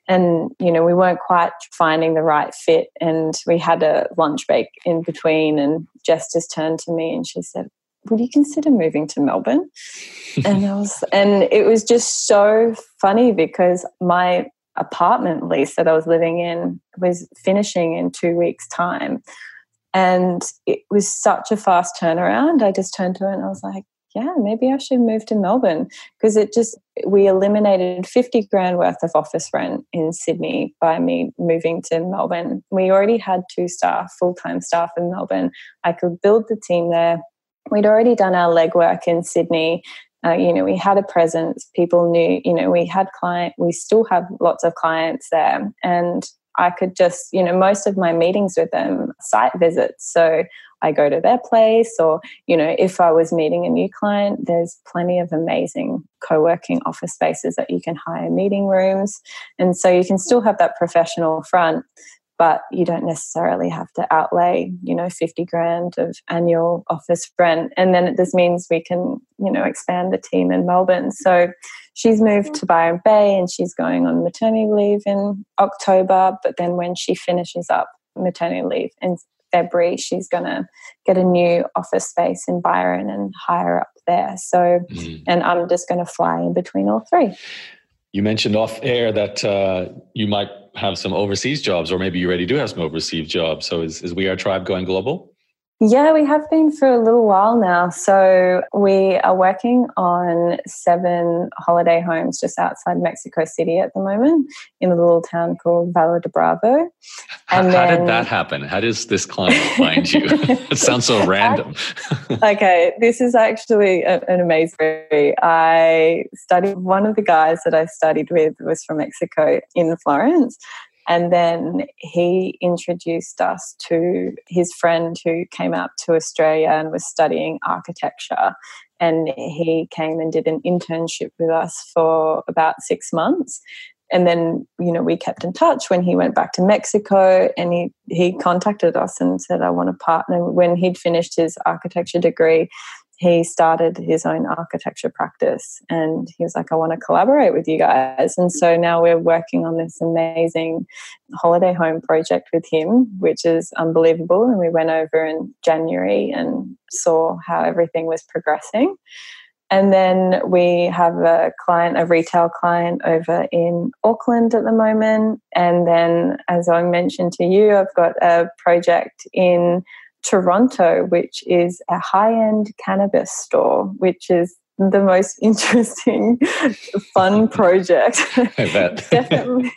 And, you know, we weren't quite finding the right fit. And we had a lunch break in between. And Jess just turned to me and she said, would you consider moving to Melbourne? [laughs] and I was, and it was just so funny because my apartment lease that I was living in was finishing in two weeks' time. And it was such a fast turnaround. I just turned to her and I was like, yeah, maybe I should move to Melbourne because it just, we eliminated 50 grand worth of office rent in Sydney by me moving to Melbourne. We already had two staff, full time staff in Melbourne. I could build the team there. We'd already done our legwork in Sydney. Uh, you know, we had a presence. People knew, you know, we had client, we still have lots of clients there. And I could just, you know, most of my meetings with them site visits. So I go to their place, or, you know, if I was meeting a new client, there's plenty of amazing co working office spaces that you can hire meeting rooms. And so you can still have that professional front, but you don't necessarily have to outlay, you know, 50 grand of annual office rent. And then this means we can, you know, expand the team in Melbourne. So she's moved to Byron Bay and she's going on maternity leave in October. But then when she finishes up maternity leave in February, she's going to get a new office space in Byron and hire up there. So, mm. and I'm just going to fly in between all three. You mentioned off air that uh, you might have some overseas jobs, or maybe you already do have some overseas jobs. So is, is We Are Triibe going global? Yeah, we have been for a little while now. So we are working on seven holiday homes just outside Mexico City at the moment in a little town called Valle de Bravo. And how, how did that happen? How does this client find you? [laughs] it sounds so random. [laughs] okay, this is actually an amazing story. I studied, one of the guys that I studied with was from Mexico in Florence. And then he introduced us to his friend who came out to Australia and was studying architecture. And he came and did an internship with us for about six months. And then, you know, we kept in touch when he went back to Mexico and he, he contacted us and said, I want to partner. When he'd finished his architecture degree, he started his own architecture practice and he was like, I want to collaborate with you guys. And so now we're working on this amazing holiday home project with him, which is unbelievable. And we went over in January and saw how everything was progressing. And then we have a client, a retail client over in Auckland at the moment. And then, as I mentioned to you, I've got a project in Toronto, which is a high end cannabis store, which is the most [laughs] interesting, fun [laughs] project. I bet. [laughs] definitely,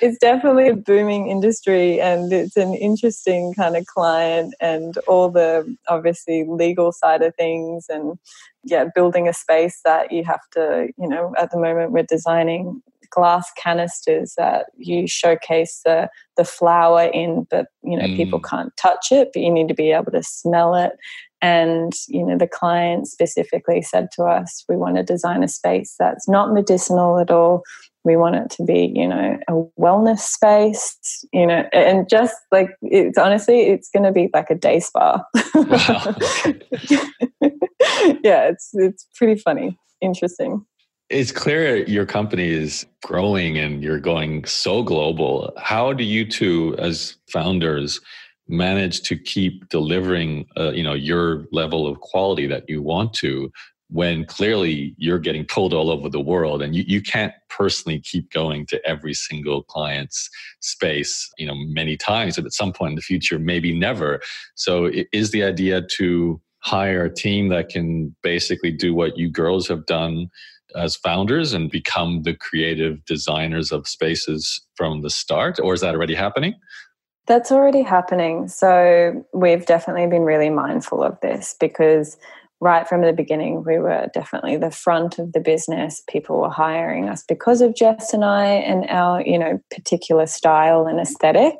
it's definitely a booming industry and it's an interesting kind of client and all the obviously legal side of things and yeah, building a space that you have to, you know, at the moment we're designing glass canisters that you showcase the the flower in, but you know mm. people can't touch it, but you need to be able to smell it. And you know the client specifically said to us, we want to design a space that's not medicinal at all, we want it to be you know a wellness space you know and just like it's honestly it's going to be like a day spa wow. [laughs] yeah it's it's pretty funny interesting it's clear your company is growing and you're going so global. How do you two as founders manage to keep delivering uh, you know your level of quality that you want to when clearly you're getting pulled all over the world and you, you can't personally keep going to every single client's space you know many times but at some point in the future maybe never. So is the idea to hire a team that can basically do what you girls have done as founders and become the creative designers of spaces from the start or is that already happening that's already happening so we've definitely been really mindful of this because right from the beginning, we were definitely the front of the business. People were hiring us because of Jess and I and our, you know, particular style and aesthetic.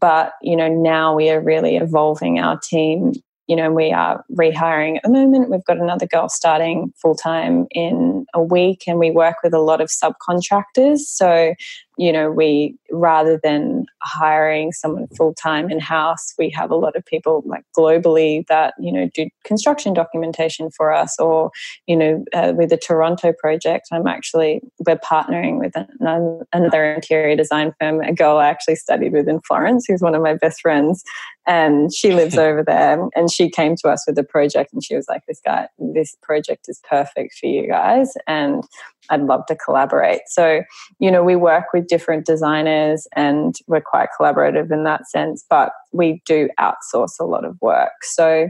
But, you know, now we are really evolving our team. You know, we are rehiring at the moment. We've got another girl starting full time in a week, and we work with a lot of subcontractors. So you know, we rather than hiring someone full time in house, we have a lot of people like globally that, you know, do construction documentation for us. Or, you know, uh, with the Toronto project, I'm actually, we're partnering with an, another interior design firm, a girl I actually studied with in Florence, who's one of my best friends. And she lives [laughs] over there. And she came to us with a project and she was like, this guy, this project is perfect for you guys. And I'd love to collaborate. So, you know, we work with different designers and we're quite collaborative in that sense, but we do outsource a lot of work. So,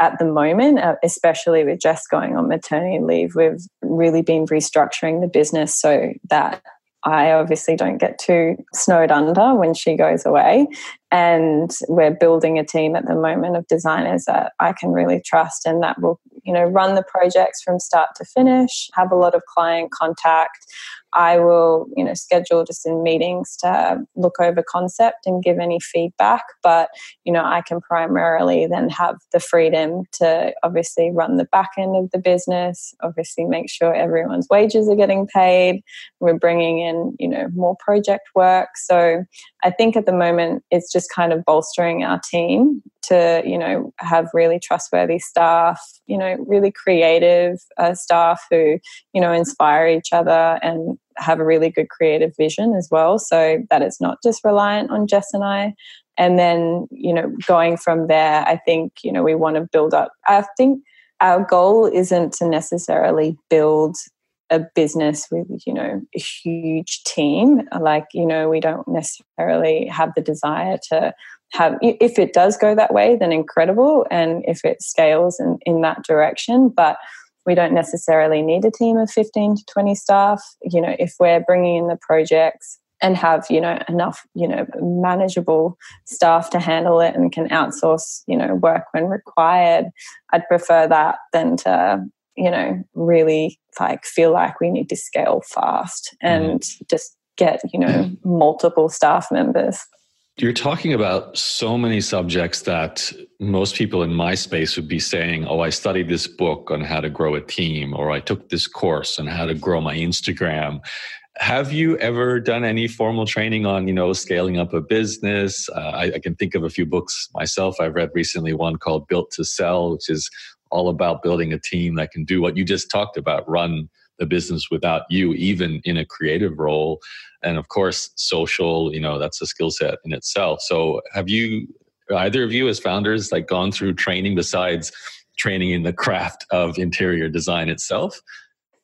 at the moment, uh, especially with Jess going on maternity leave, we've really been restructuring the business so that I obviously don't get too snowed under when she goes away. And we're building a team at the moment of designers that I can really trust and that will, you know, run the projects from start to finish, have a lot of client contact, I will, you know, schedule just in meetings to look over concept and give any feedback. But, you know, I can primarily then have the freedom to obviously run the back end of the business, obviously make sure everyone's wages are getting paid. We're bringing in, you know, more project work. So I think at the moment it's just kind of bolstering our team to you know have really trustworthy staff you know really creative uh, staff who you know inspire each other and have a really good creative vision as well so that it's not just reliant on jess and i. And then you know going from there i think you know we want to build up i think our goal isn't to necessarily build a business with you know a huge team. Like you know we don't necessarily have the desire to have if it does go that way then incredible and if it scales in, in that direction. But we don't necessarily need a team of 15 to 20 staff you know if we're bringing in the projects and have you know enough you know manageable staff to handle it and can outsource you know work when required i'd prefer that than to you know really like feel like we need to scale fast and mm. just get you know multiple staff members you're talking about so many subjects that most people in my space would be saying, Oh, I studied this book on how to grow a team, or I took this course on how to grow my Instagram. Have you ever done any formal training on, you know, scaling up a business? Uh, I, I can think of a few books myself. I've read recently one called Built to Sell, which is all about building a team that can do what you just talked about, run the business without you, even in a creative role. And of course, social, you know, that's a skill set in itself. So have you, either of you as founders, like gone through training besides training in the craft of interior design itself?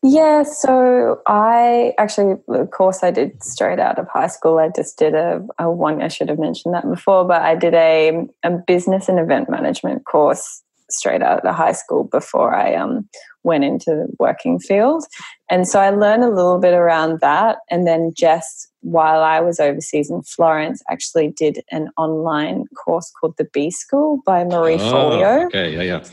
Yeah, so I actually, of course, I did straight out of high school. I just did a, a one, I should have mentioned that before, but I did a, a business and event management course straight out of the high school before I um, went into the working field. And so I learned a little bit around that. And then Jess, while I was overseas in Florence, actually did an online course called the B School by Marie oh, Forleo. Okay, yeah, yeah.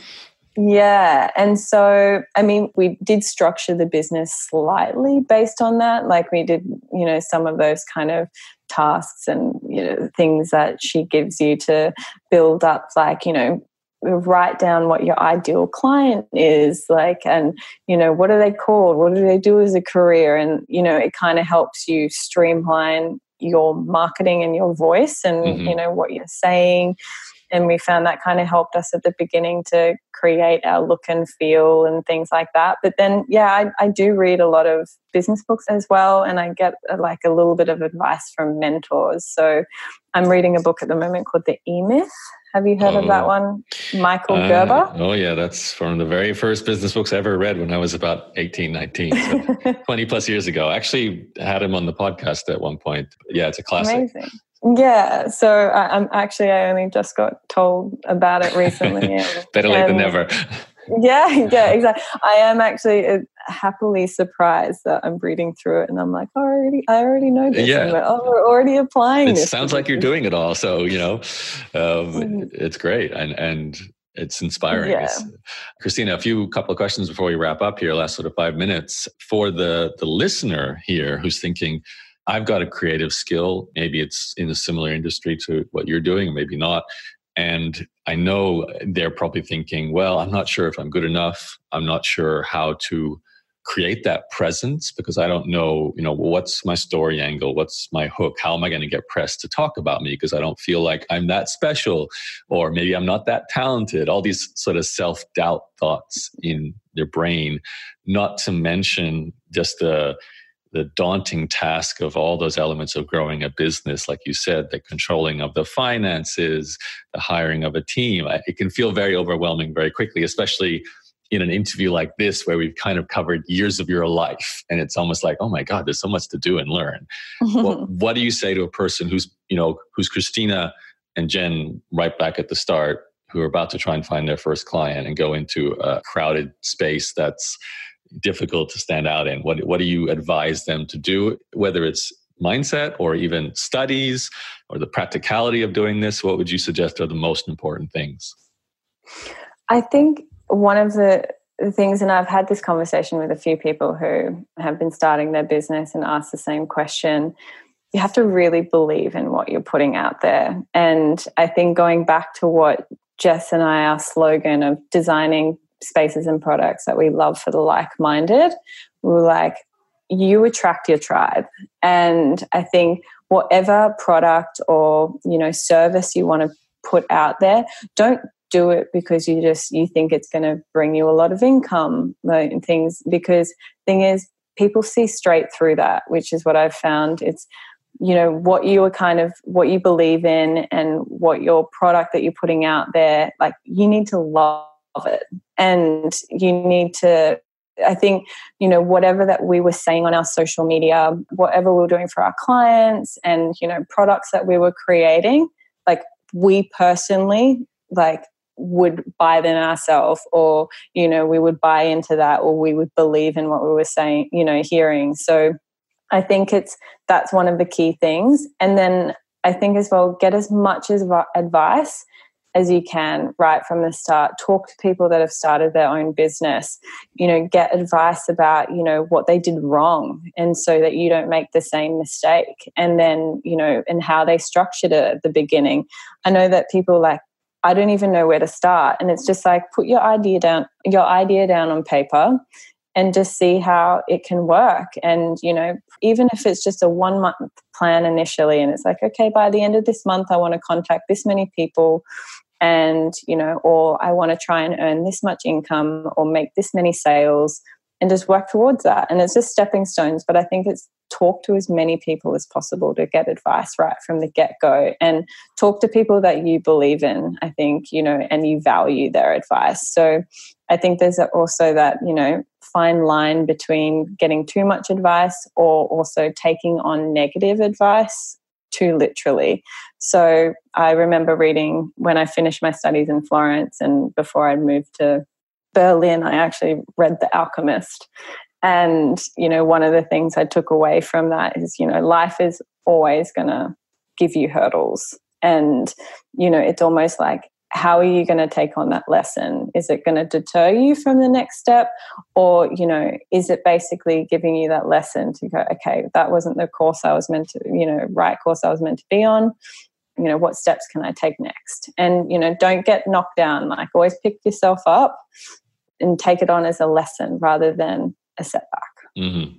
Yeah. And so, I mean, we did structure the business slightly based on that. Like we did, you know, some of those kind of tasks and, you know, things that she gives you to build up, like, you know, write down what your ideal client is like and you know what are they called? What do they do as a career? And you know it kind of helps you streamline your marketing and your voice and mm-hmm. you know what you're saying and we found that kind of helped us at the beginning to create our look and feel and things like that but then yeah I, I do read a lot of business books as well and i get uh, like a little bit of advice from mentors so i'm reading a book at the moment called the e-myth have you heard oh, of that oh. one? Michael uh, Gerber? Oh, yeah. That's from the very first business books I ever read when I was about 18, 19, so [laughs] 20 plus years ago. I actually had him on the podcast at one point. Yeah, it's a classic. Amazing. Yeah, so I, am actually I only just got told about it recently. [laughs] Better late than never. Yeah, [laughs] yeah, exactly. I am actually uh, happily surprised that I'm reading through it, and I'm like, oh, already, I already know this. Yeah, like, oh, we're already applying. It this sounds like you're doing it all, so you know, um, mm. it's great, and and it's inspiring. Yeah. It's, Christina, a few couple of questions before we wrap up here. Last sort of five minutes for the the listener here who's thinking. I've got a creative skill. Maybe it's in a similar industry to what you're doing, maybe not. And I know they're probably thinking, well, I'm not sure if I'm good enough. I'm not sure how to create that presence because I don't know, you know, what's my story angle? What's my hook? How am I going to get press to talk about me? Because I don't feel like I'm that special or maybe I'm not that talented. All these sort of self doubt thoughts in their brain, not to mention just the the daunting task of all those elements of growing a business, like you said, the controlling of the finances, the hiring of a team, it can feel very overwhelming very quickly, especially in an interview like this where we've kind of covered years of your life and it's almost like oh my god there's so much to do and learn. What, [laughs] what do you say to a person who's you know who's christina and jen right back at the start who are about to try and find their first client and go into a crowded space that's difficult to stand out in? What, what do you advise them to do, whether it's mindset or even studies or the practicality of doing this? What would you suggest are the most important things? I think one of the things, and I've had this conversation with a few people who have been starting their business and asked the same question. You have to really believe in what you're putting out there. And I think going back to what Jess and I, our slogan of designing spaces and products that we love for the like minded, we are like, you attract your tribe. And I think whatever product or you know service you want to put out there, don't do it because you just you think it's going to bring you a lot of income and things because thing is people see straight through that which is what i've found it's you know what you are kind of what you believe in and what your product that you're putting out there like you need to love it and you need to I think, you know, whatever that we were saying on our social media, whatever we were doing for our clients and, you know, products that we were creating, like we personally, like, would buy them ourselves or, you know, we would buy into that or we would believe in what we were saying, you know, hearing. So I think it's that's one of the key things. And then I think as well, get as much as advice as you can right from the start. Talk to people that have started their own business. You know get advice about you know what they did wrong and so that you don't make the same mistake and then you know and how they structured it at the beginning. I know that people like i don't even know where to start and it's just like put your idea down your idea down on paper and just see how it can work. And you know even if it's just a one month plan initially and it's like okay by the end of this month i want to contact this many people and you know or i want to try and earn this much income or make this many sales and just work towards that and it's just stepping stones but i think it's talk to as many people as possible to get advice right from the get-go and talk to people that you believe in i think you know and you value their advice so i think there's also that you know fine line between getting too much advice or also taking on negative advice too literally. So I remember reading when I finished my studies in Florence and before I moved to Berlin, I actually read The Alchemist. And, you know, one of the things I took away from that is, you know, life is always going to give you hurdles. And, you know, it's almost like how are you going to take on that lesson is it going to deter you from the next step or you know is it basically giving you that lesson to go okay that wasn't the course i was meant to you know right course i was meant to be on you know, what steps can I take next? And, you know, don't get knocked down. Like always pick yourself up and take it on as a lesson rather than a setback. Mm-hmm.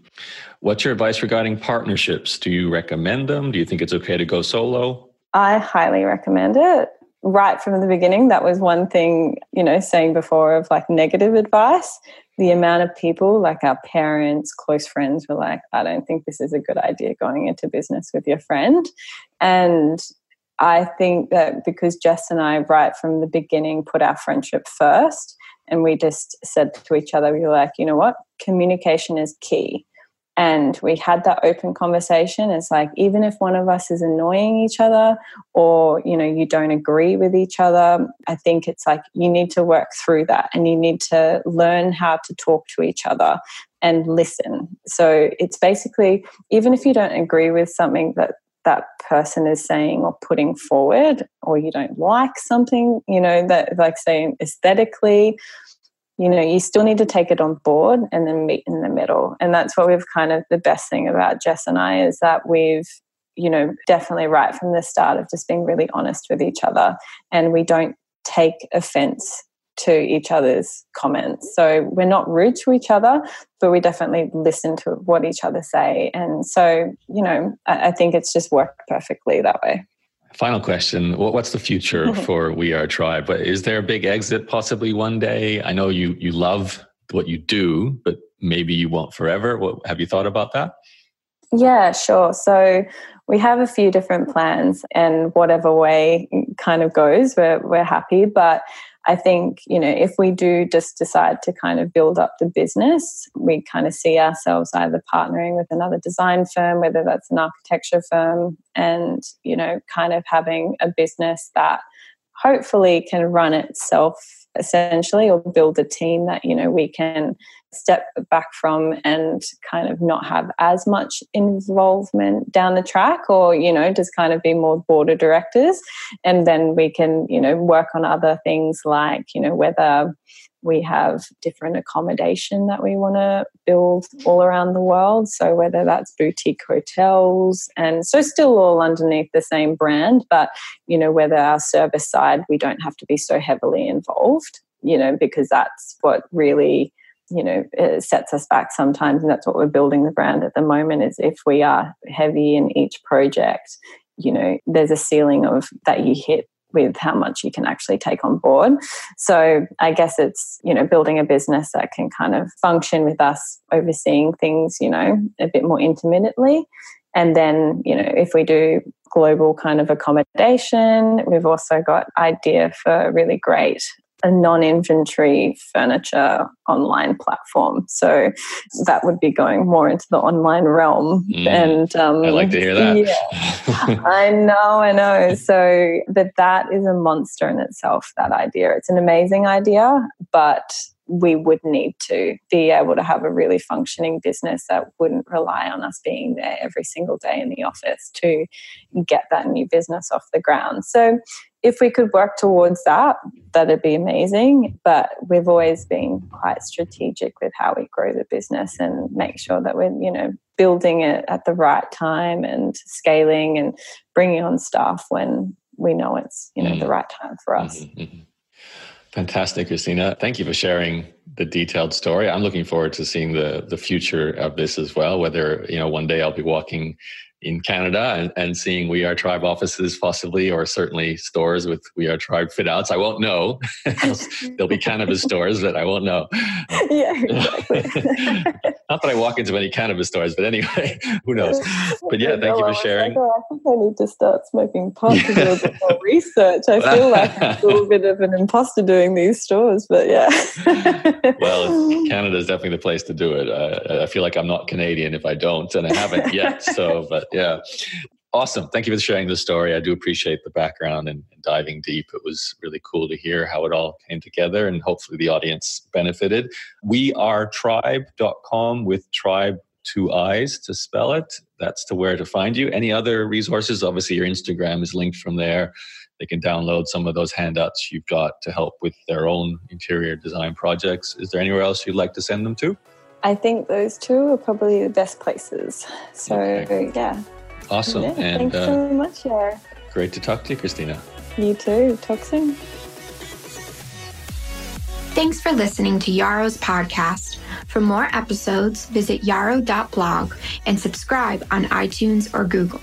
What's your advice regarding partnerships? Do you recommend them? Do you think it's okay to go solo? I highly recommend it. Right from the beginning, that was one thing, you know, saying before of like negative advice. The amount of people, like our parents, close friends, were like, I don't think this is a good idea going into business with your friend. And I think that because Jess and I, right from the beginning, put our friendship first, and we just said to each other, we were like, you know what? Communication is key. And we had that open conversation. It's like, even if one of us is annoying each other or, you know, you don't agree with each other, I think it's like you need to work through that and you need to learn how to talk to each other and listen. So it's basically, even if you don't agree with something that that person is saying or putting forward, or you don't like something, you know, that like saying aesthetically, you know, you still need to take it on board and then meet in the middle. And that's what we've kind of the best thing about Jess and I is that we've, you know, definitely right from the start of just being really honest with each other and we don't take offense to each other's comments. So we're not rude to each other, but we definitely listen to what each other say. And so, you know, I, I think it's just worked perfectly that way. Final question: What's the future [laughs] for We Are Triibe? Is there a big exit possibly one day? I know you you love what you do, but maybe you won't forever. What, have you thought about that? Yeah, sure. So we have a few different plans, and whatever way kind of goes, we're we're happy. But I think, you know, if we do just decide to kind of build up the business, we kind of see ourselves either partnering with another design firm, whether that's an architecture firm, and, you know, kind of having a business that hopefully can run itself essentially or build a team that you know we can step back from and kind of not have as much involvement down the track or you know just kind of be more board of directors and then we can you know work on other things like you know whether we have different accommodation that we want to build all around the world. So, whether that's boutique hotels, and so still all underneath the same brand, but you know, whether our service side, we don't have to be so heavily involved, you know, because that's what really you know it sets us back sometimes and that's what we're building the brand at the moment is if we are heavy in each project you know there's a ceiling of that you hit with how much you can actually take on board. So I guess it's, you know, building a business that can kind of function with us overseeing things, you know, a bit more intermittently. And then, you know, if we do global kind of accommodation, we've also got idea for really great a non-inventory furniture online platform. So that would be going more into the online realm. Mm, and um, I like to hear that. Yeah, [laughs] I know, I know. So, but that is a monster in itself. That idea. It's an amazing idea, but we would need to be able to have a really functioning business that wouldn't rely on us being there every single day in the office to get that new business off the ground. So if we could work towards that, that'd be amazing. But we've always been quite strategic with how we grow the business and make sure that we're, you know, building it at the right time and scaling and bringing on staff when we know it's, you know, mm-hmm. the right time for us. Mm-hmm. Fantastic, Christina. Thank you for sharing the detailed story. I'm looking forward to seeing the the future of this as well. Whether you know one day I'll be walking in Canada and, and seeing We Are Triibe offices possibly, or certainly stores with We Are Triibe fit outs. I won't know. [laughs] There'll be cannabis stores, but I won't know. [laughs] Yeah, exactly. [laughs] Not that I walk into many cannabis stores, but anyway, who knows? But yeah, thank you for sharing. Oh, I think I need to start smoking pot to do a bit more research. I feel like a little bit of an imposter doing these stores, but yeah. Well, [laughs] Canada is definitely the place to do it. Uh, I feel like I'm not Canadian if I don't, and I haven't yet. So, [laughs] but yeah. Awesome. Thank you for sharing the story. I do appreciate the background and, and, diving deep. It was really cool to hear how it all came together and hopefully the audience benefited. wearetriibe.com with tribe two eyes to spell it. That's to where to find you. Any other resources? Obviously, your Instagram is linked from there. They can download some of those handouts you've got to help with their own interior design projects. Is there anywhere else you'd like to send them to? I think those two are probably the best places. So, okay. yeah. Awesome. Yeah, and, thanks uh, so much, Yaro. Great to talk to you, Christina. You too. Talk soon. Thanks for listening to Yaro's podcast. For more episodes, visit yaro.blog and subscribe on iTunes or Google.